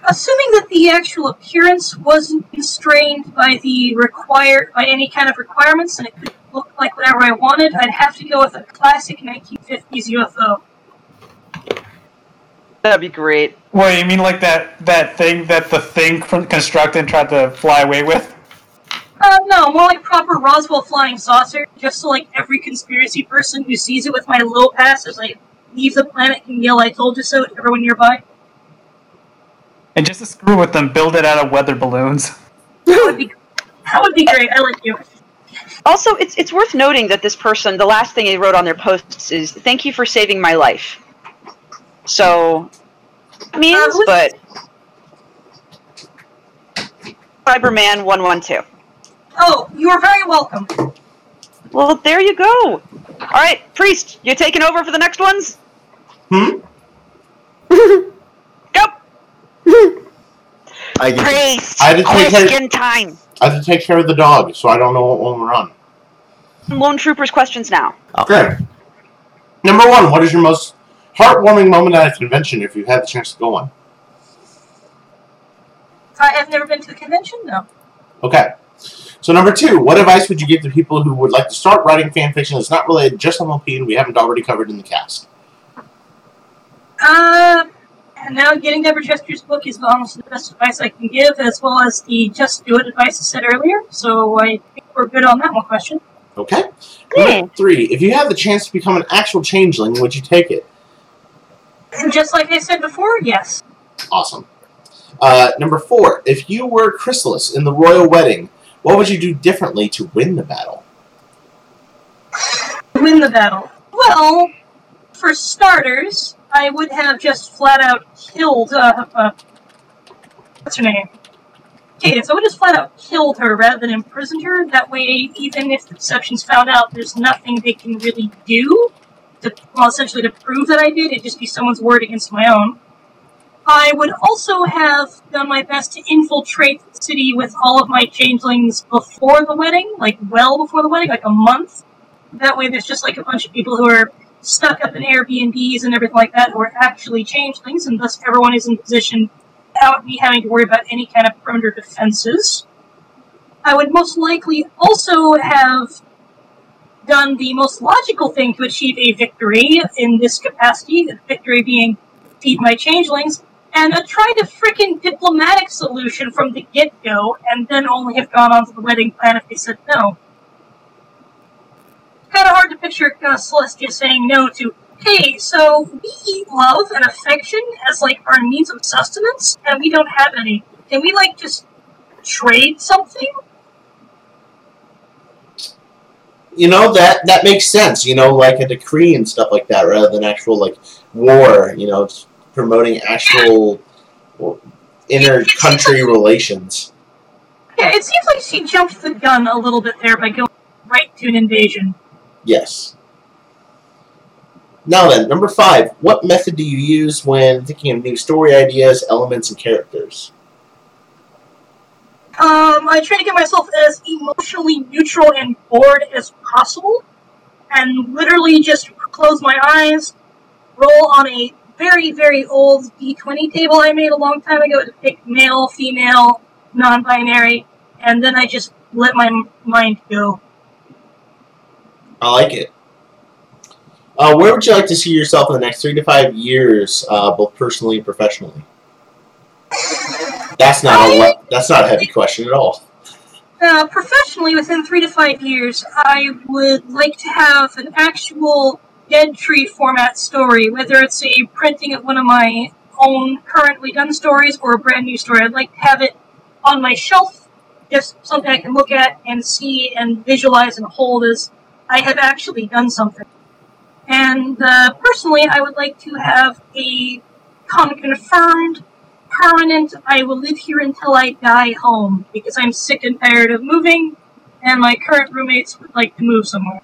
Assuming that the actual appearance wasn't constrained by the required by any kind of requirements and it could look like whatever I wanted, I'd have to go with a classic 1950s UFO. That'd be great. What you mean, like that that thing that the thing from constructed and tried to fly away with? Uh, no, more like proper Roswell flying saucer, just so like every conspiracy person who sees it with my little pass as I leave the planet can yell "I told you so" to everyone nearby. And just to screw with them, build it out of weather balloons. That would be that would be great. I like you. Also, it's it's worth noting that this person, the last thing they wrote on their posts is "Thank you for saving my life." So, it means, Uh, but Cyberman one one two. Oh, you are very welcome. Well, there you go. All right, priest, you taking over for the next ones? Hmm? (laughs) Go, I priest. I had to take care- Question time. I have to take care of the dog, so I don't know what one we're on. Lone troopers questions now. Great. Number one, what is your most heartwarming moment at a convention if you had the chance to go one? I have never been to the convention, no. Okay. So number two, what advice would you give to people who would like to start writing fan fiction that's not related just to MLP and we haven't already covered in the cast? Uh, and now getting Deborah Chester's book is almost the best advice I can give, as well as the just do it advice I said earlier. So I think we're good on that one question. Okay. Number three, if you had the chance to become an actual changeling, would you take it? And just like I said before, yes. Awesome. Uh, number four, if you were Chrysalis in the royal wedding, what would you do differently to win the battle? (laughs) Win the battle. Well, for starters, I would have just flat out killed, uh, uh what's her name? Cadance. I would just flat out killed her rather than imprisoned her. That way, even if the deception's found out, there's nothing they can really do to, well, essentially to prove that I did. It'd just be someone's word against my own. I would also have done my best to infiltrate the city with all of my changelings before the wedding, like well before the wedding, like a month. That way, there's just like a bunch of people who are stuck up in Airbnbs and everything like that who are actually changelings, and thus everyone is in position without me having to worry about any kind of perimeter defenses. I would most likely also have done the most logical thing to achieve a victory in this capacity, the victory being feed my changelings, and uh, tried a freaking diplomatic solution from the get go, and then only have gone on to the wedding plan if they said no. It's Kind of hard to picture uh, Celestia saying no to, hey, so we eat love and affection as like our means of sustenance, and we don't have any. Can we like just trade something? You know that that makes sense. You know, like a decree and stuff like that, rather than actual like war. You know, promoting actual well, inter-country relations. Yeah, it seems like she jumped the gun a little bit there by going right to an invasion. Yes. Now then, number five. What method do you use when thinking of new story ideas, elements, and characters? Um, I try to get myself as emotionally neutral and bored as possible, and literally just close my eyes, roll on a very, very old D20 table I made a long time ago to pick male, female, non binary, and then I just let my mind go. I like it. Uh, where would you like to see yourself in the next three to five years, uh, both personally and professionally? That's not a le- that's not a heavy question at all. Uh, professionally, within three to five years, I would like to have an actual dead tree format story, whether it's a printing of one of my own currently done stories or a brand new story. I'd like to have it on my shelf just something I can look at and see and visualize and hold as I have actually done something. And uh, personally, I would like to have a con- confirmed, permanent, I will live here until I die home because I'm sick and tired of moving, and my current roommates would like to move somewhere.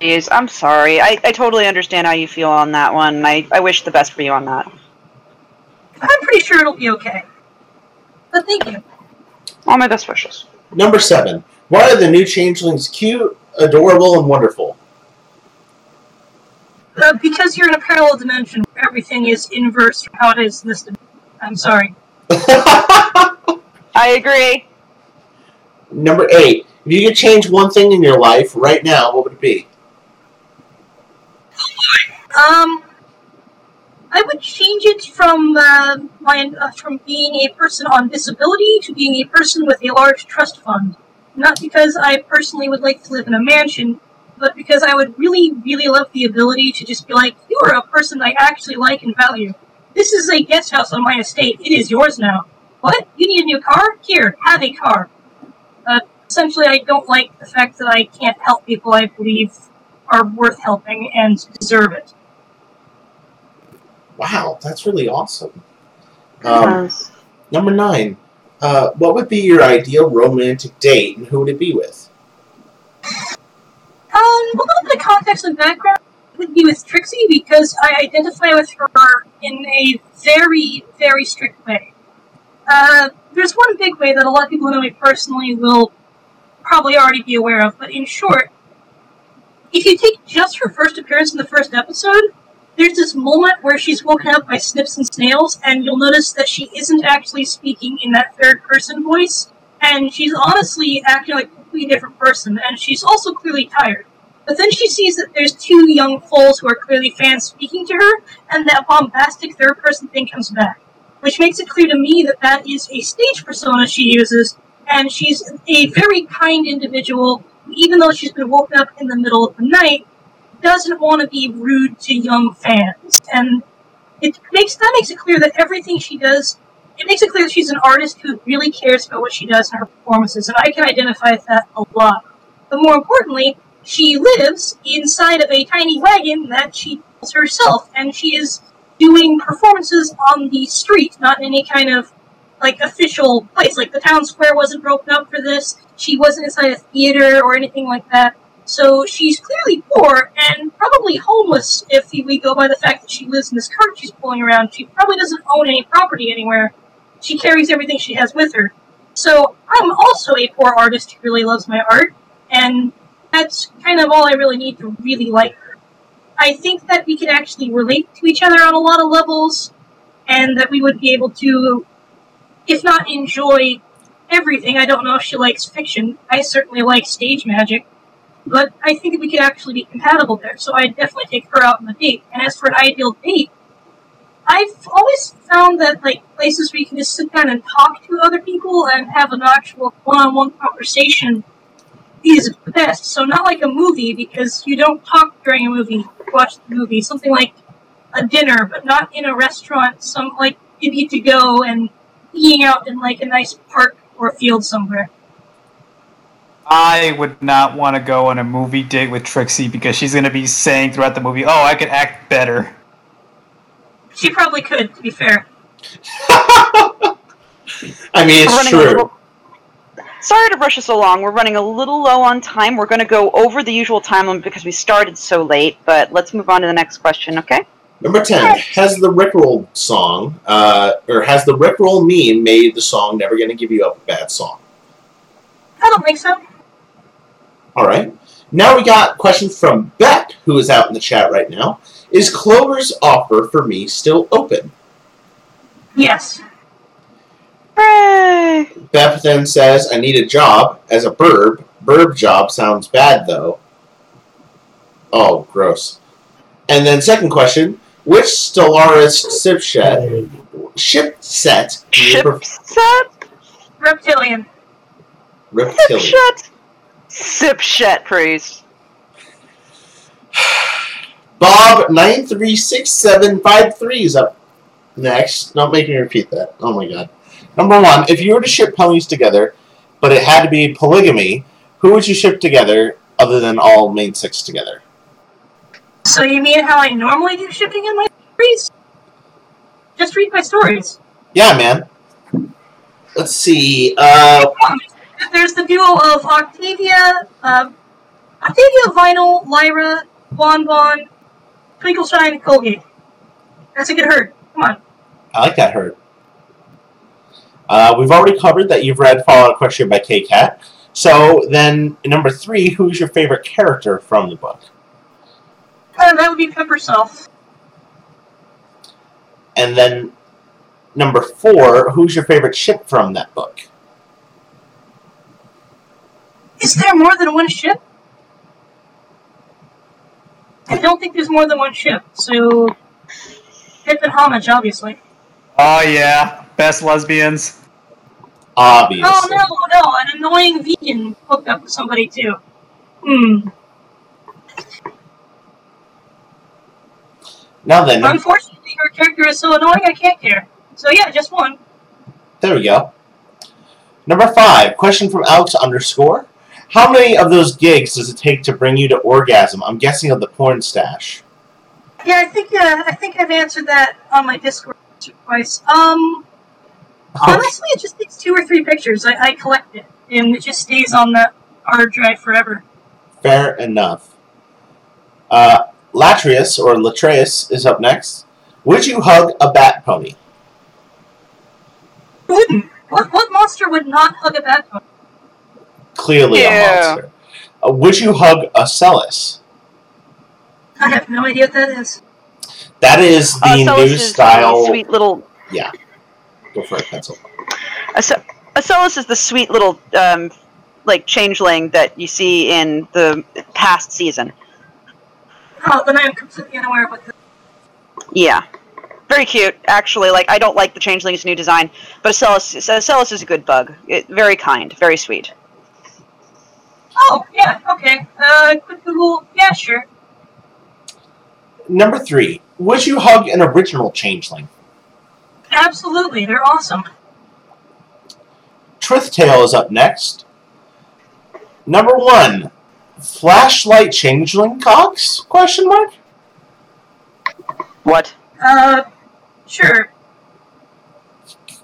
Jeez, I'm sorry. I, I totally understand how you feel on that one. I, I wish the best for you on that. I'm pretty sure it'll be okay. But thank you. All my best wishes. Number seven. Why are the new changelings cute, adorable, and wonderful? Uh, because you're in a parallel dimension where everything is inverse from how it is in this dimension. I'm sorry. (laughs) I agree. Number eight. If you could change one thing in your life right now, what would it be? Um, I would change it from uh, my uh, from being a person on disability to being a person with a large trust fund. Not because I personally would like to live in a mansion, but because I would really, really love the ability to just be like, you are a person I actually like and value. This is a guest house on my estate. It is yours now. What? You need a new car? Here, have a car. Uh, essentially, I don't like the fact that I can't help people I believe are worth helping and deserve it. Wow, that's really awesome. Um, number nine. Uh, what would be your ideal romantic date, and who would it be with? Um, a little bit of context and background would be with Trixie because I identify with her in a very, very strict way. Uh, there's one big way that a lot of people who know me personally will probably already be aware of, but in short, if you take just her first appearance in the first episode, there's this moment where she's woken up by snips and snails, and you'll notice that she isn't actually speaking in that third person voice, and she's honestly acting like a completely different person, and she's also clearly tired. But then she sees that there's two young foals who are clearly fans speaking to her, and that bombastic third person thing comes back. Which makes it clear to me that that is a stage persona she uses, and she's a very kind individual, even though she's been woken up in the middle of the night, doesn't want to be rude to young fans. And it makes that makes it clear that everything she does it makes it clear that she's an artist who really cares about what she does in her performances, and I can identify with that a lot. But more importantly, she lives inside of a tiny wagon that she pulls herself, and she is doing performances on the street, not in any kind of like official place. Like the town square wasn't broken up for this. She wasn't inside a theater or anything like that. So she's clearly poor and probably homeless if we go by the fact that she lives in this cart she's pulling around. She probably doesn't own any property anywhere. She carries everything she has with her. So I'm also a poor artist who really loves my art, and that's kind of all I really need to really like her. I think that we could actually relate to each other on a lot of levels, and that we would be able to, if not enjoy everything, I don't know if she likes fiction. I certainly like stage magic. But I think that we could actually be compatible there, so I'd definitely take her out on a date. And as for an ideal date, I've always found that like places where you can just sit down and talk to other people and have an actual one-on-one conversation is best. So not like a movie because you don't talk during a movie. Watch the movie. Something like a dinner, but not in a restaurant. Some like you need to go and eating out in like a nice park or field somewhere. I would not want to go on a movie date with Trixie because she's going to be saying throughout the movie, "Oh, I could act better." She probably could, to be fair. (laughs) I mean, it's running a true. Little- Sorry to rush us along. We're running a little low on time. We're going to go over the usual time limit because we started so late, but let's move on to the next question, okay? Number 10. Has the Rickroll song, uh, or has the Rickroll meme made the song Never Gonna Give You Up a bad song? I don't think so. All right. Now we got questions from Beck, who is out in the chat right now. Is Clover's offer for me still open? Yes. Hooray! Beth then says, I need a job as a burb. Burb job sounds bad, though. Oh, gross. And then, second question Which Stellaris shipset, ship set do you Ship pref- set? Reptilian. Reptilian. Sipshet? Sipshet, priest. Bob nine three six seven five three is up next. Don't make me repeat that. Oh my god. Number one, if you were to ship ponies together, but it had to be polygamy, who would you ship together other than all main six together? So you mean how I normally do shipping in my stories? Just read my stories. Yeah, man. Let's see. Uh, There's the duo of Octavia, uh, Octavia Vinyl, Lyra, Bon Bon, Twinkle Shine, and Colgate. That's a good herd. Come on. I like that herd. Uh, we've already covered that you've read Fallout Equestria by Kkat. So then, number three, who's your favorite character from the book? Uh, that would be Pip herself. And then number four, who's your favorite ship from that book? Is there more than one ship? I don't think there's more than one ship, so Pip and Homage, obviously. Oh yeah, best lesbians. Obviously. Oh no, no, an annoying vegan hooked up with somebody too. Hmm. Now then, Unfortunately, her character is so annoying I can't care. So yeah, just one. there we go. Number five, question from Alex underscore. How many of those gigs does it take to bring you to orgasm? I'm guessing of the porn stash. Yeah, I think uh, I think I've answered that on my Discord twice. Um, honestly, it just takes two or three pictures. I, I collect it, and it just stays on the hard drive forever. Fair enough. Uh, Latrius, or Latreus, is up next. Would you hug a bat pony? Who wouldn't? What, what monster would not hug a bat pony? Clearly a monster. Uh, would you hug Ocellus? I have no idea what that is. That is the Uh, new is style. sweet little. Go for it, pencil. Ace- Ocellus is the sweet little um, like changeling that you see in the past season. Oh, then I'm completely unaware of this Yeah. Very cute, actually. Like I don't like the changeling's new design, but Ocellus, Ocellus is a good bug. It, very kind, very sweet. Oh, yeah, okay. Uh, quick Google. Yeah, sure. Number three. Would you hug an original changeling? Absolutely, they're awesome. Truthtail is up next. Number one. Flashlight changeling cocks? Question mark. What? Uh, sure.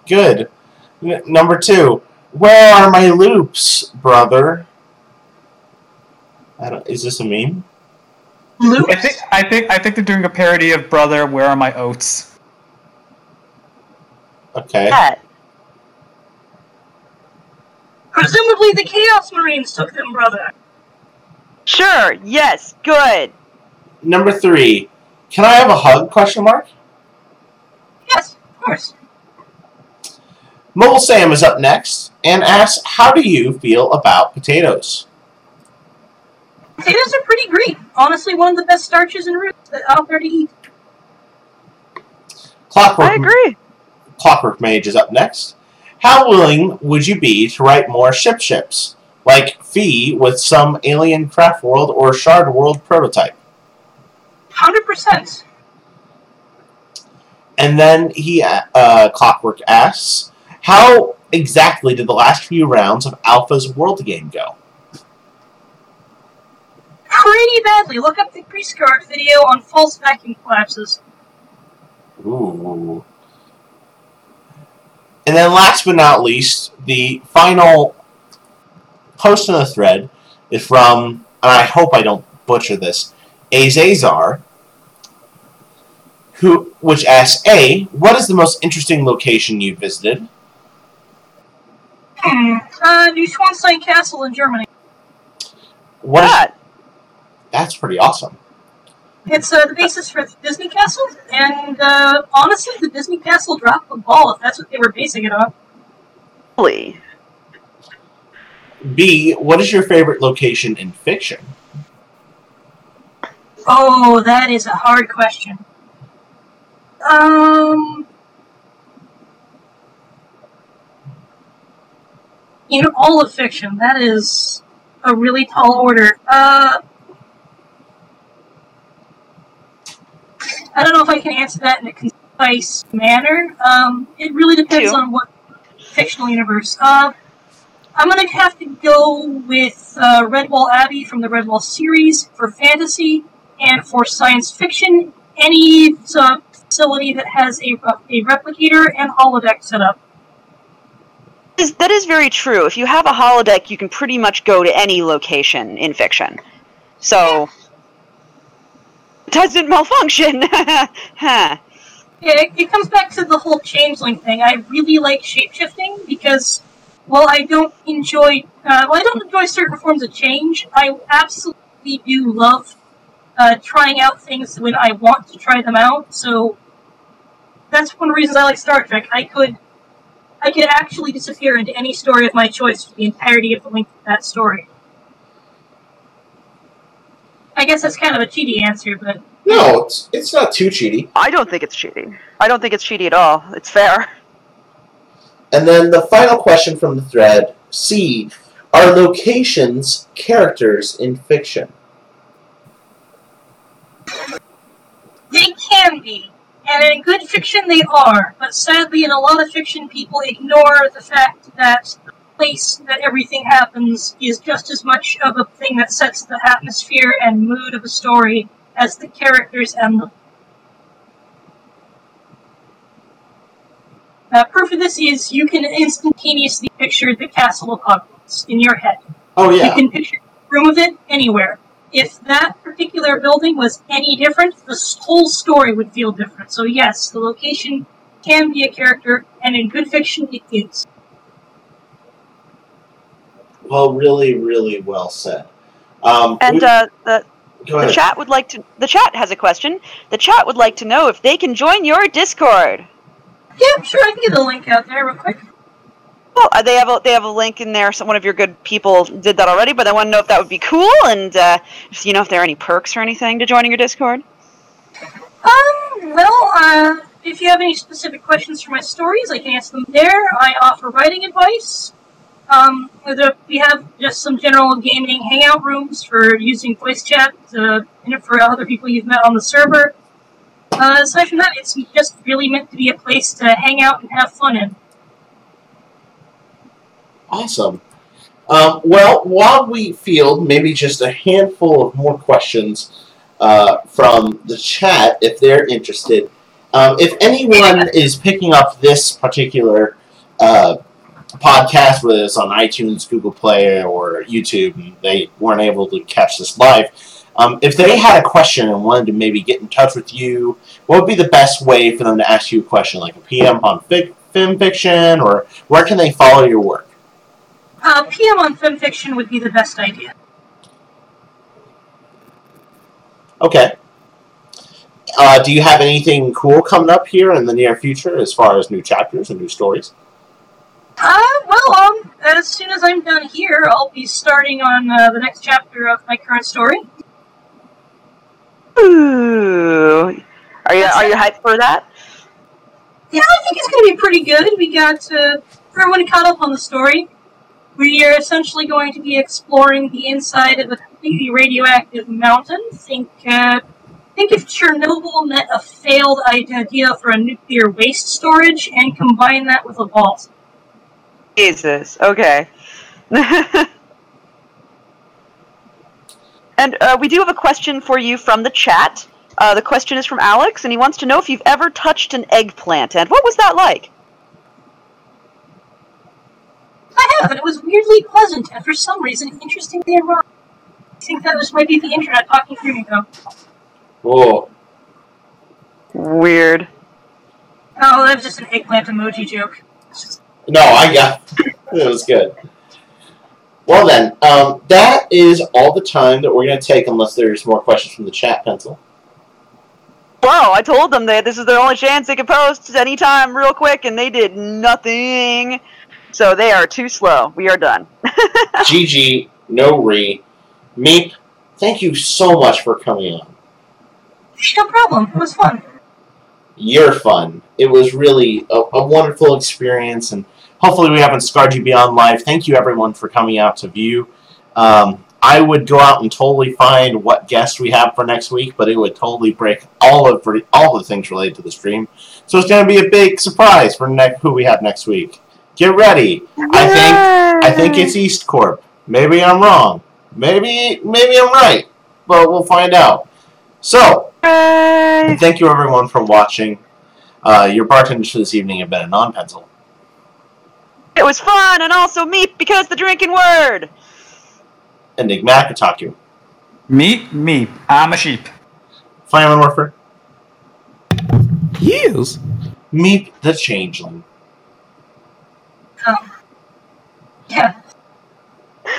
Good. N- number two. Where are my loops, brother? I don't. Is this a meme? Luke? I think I think I think they're doing a parody of Brother, Where Are My Oats? Okay. That. Presumably the Chaos Marines took them, brother. Sure. Yes. Good. Number three. Can I have a hug? Question mark. Yes, of course. Mobile Sam is up next and asks, "How do you feel about potatoes?" Potatoes are pretty great. Honestly, one of the best starches and roots that out there to eat. Clockwork I agree. Clockwork Mage is up next. How willing would you be to write more ship ships, like Fee with some alien craft world or shard world prototype? Hundred percent. And then he, uh, Clockwork asks, how exactly did the last few rounds of Alpha's world game go? Pretty badly. Look up the Priestguard video on false vacuum collapses. Ooh. And then last but not least, the final post in the thread is from, and I hope I don't butcher this, Azazar, who, which asks, A, what is the most interesting location you visited? Hmm. Uh, Neuschwanstein Castle in Germany. What is- That. that's pretty awesome. It's uh, the basis for the Disney Castle, and uh, honestly, the Disney Castle dropped the ball if that's what they were basing it on. Really. B, what is your favorite location in fiction? Oh, that is a hard question. Um, in all of fiction, that is a really tall order. Uh, I don't know if I can answer that in a concise manner. Um, it really depends Two. on what fictional universe. Uh, I'm gonna have to go with uh, Redwall Abbey from the Redwall series for fantasy, and for science fiction, any uh, facility that has a, a replicator and holodeck set up. Is- That is very true. If you have a holodeck, you can pretty much go to any location in fiction. So, doesn't malfunction. (laughs) Yeah, it, it comes back to the whole changeling thing. I really like shapeshifting because, while I don't enjoy, uh, well, I don't enjoy certain forms of change. I absolutely do love uh, trying out things when I want to try them out. So that's one of the reasons I like Star Trek. I could, I could actually disappear into any story of my choice for the entirety of the length of that story. I guess that's kind of a cheaty answer, but No, it's it's not too cheaty. I don't think it's cheating. I don't think it's cheaty at all. It's fair. And then the final question from the thread: C. Are locations characters in fiction? They can be. And in good fiction, they are. But sadly, in a lot of fiction, people ignore the fact that the place that everything happens is just as much of a thing that sets the atmosphere and mood of a story as the characters and the. Uh, proof of this is you can instantaneously picture the castle of Hogwarts in your head. Oh yeah. You can picture a room of it anywhere. If that particular building was any different, the whole story would feel different. So yes, the location can be a character, and in good fiction, it is. Well, really, really well said. Um, And we- uh, the the chat would like to. The chat has a question. The chat would like to know if they can join your Discord. Yeah, I'm sure, I can get a link out there real quick. Well, uh, they have a they have a link in there. So one of your good people did that already, but I want to know if that would be cool, and uh, if, you know if there are any perks or anything to joining your Discord. Um, well, uh, if you have any specific questions for my stories, I can answer them there. I offer writing advice. Um, we have just some general gaming hangout rooms for using voice chat uh, and for other people you've met on the server. Uh, aside from that, it's just really meant to be a place to hang out and have fun in. Awesome. Um, well, while we field maybe just a handful of more questions uh, from the chat, if they're interested, um, if anyone is picking up this particular uh, podcast, whether it's on iTunes, Google Play, or YouTube, and they weren't able to catch this live, um, if they had a question and wanted to maybe get in touch with you, what would be the best way for them to ask you a question, like a PM on fic- FimFiction, or where can they follow your work? Uh, PM on FimFiction would be the best idea. Okay. Uh, do you have anything cool coming up here in the near future as far as new chapters and new stories? Uh, well, um, as soon as I'm done here, I'll be starting on uh, the next chapter of my current story. Ooh, are you are you hyped for that? Yeah, I think it's going to be pretty good. We got, uh, for everyone caught up on the story, we are essentially going to be exploring the inside of a completely radioactive mountain. Think, uh, think if Chernobyl met a failed idea for a nuclear waste storage and combine that with a vault. Jesus. Okay. (laughs) and uh, we do have a question for you from the chat. Uh, the question is from Alex, and he wants to know if you've ever touched an eggplant, and what was that like? I have, and it was weirdly pleasant, and for some reason, interestingly erotic. I think that was might be the internet talking through me, though. Oh, Weird. Oh, that was just an eggplant emoji joke. It's just- no, I got (laughs) it. was good. Well, then, um, that is all the time that we're going to take unless there's more questions from the chat pencil. Well, I told them that this is their only chance they could post anytime real quick, and they did nothing. So they are too slow. We are done. (laughs) GG, no re. Meep, thank you so much for coming on. No problem. It was fun. You're fun. It was really a, a wonderful experience, and hopefully we haven't scarred you beyond life. Thank you, everyone, for coming out to view. Um, I would go out and totally find what guest we have for next week, but it would totally break all of all the things related to the stream. So it's going to be a big surprise for ne- who we have next week. Get ready. I think I think it's East Corp. Maybe I'm wrong. Maybe maybe I'm right. But we'll find out. So, Hooray! thank you everyone for watching. Uh, your bartenders for this evening have been a non-pencil. It was fun and also meat because the drinking word. Enigmatic Otaku. Meep, meep. I'm a sheep. Fireman Warfare. Yes. Meep the Changeling. Um, yeah.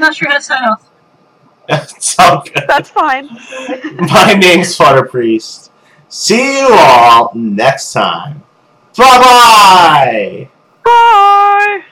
Not sure how to sign off. (laughs) Sound good. That's fine. My name's Fodder Priest. See you all next time. Bye bye! Bye.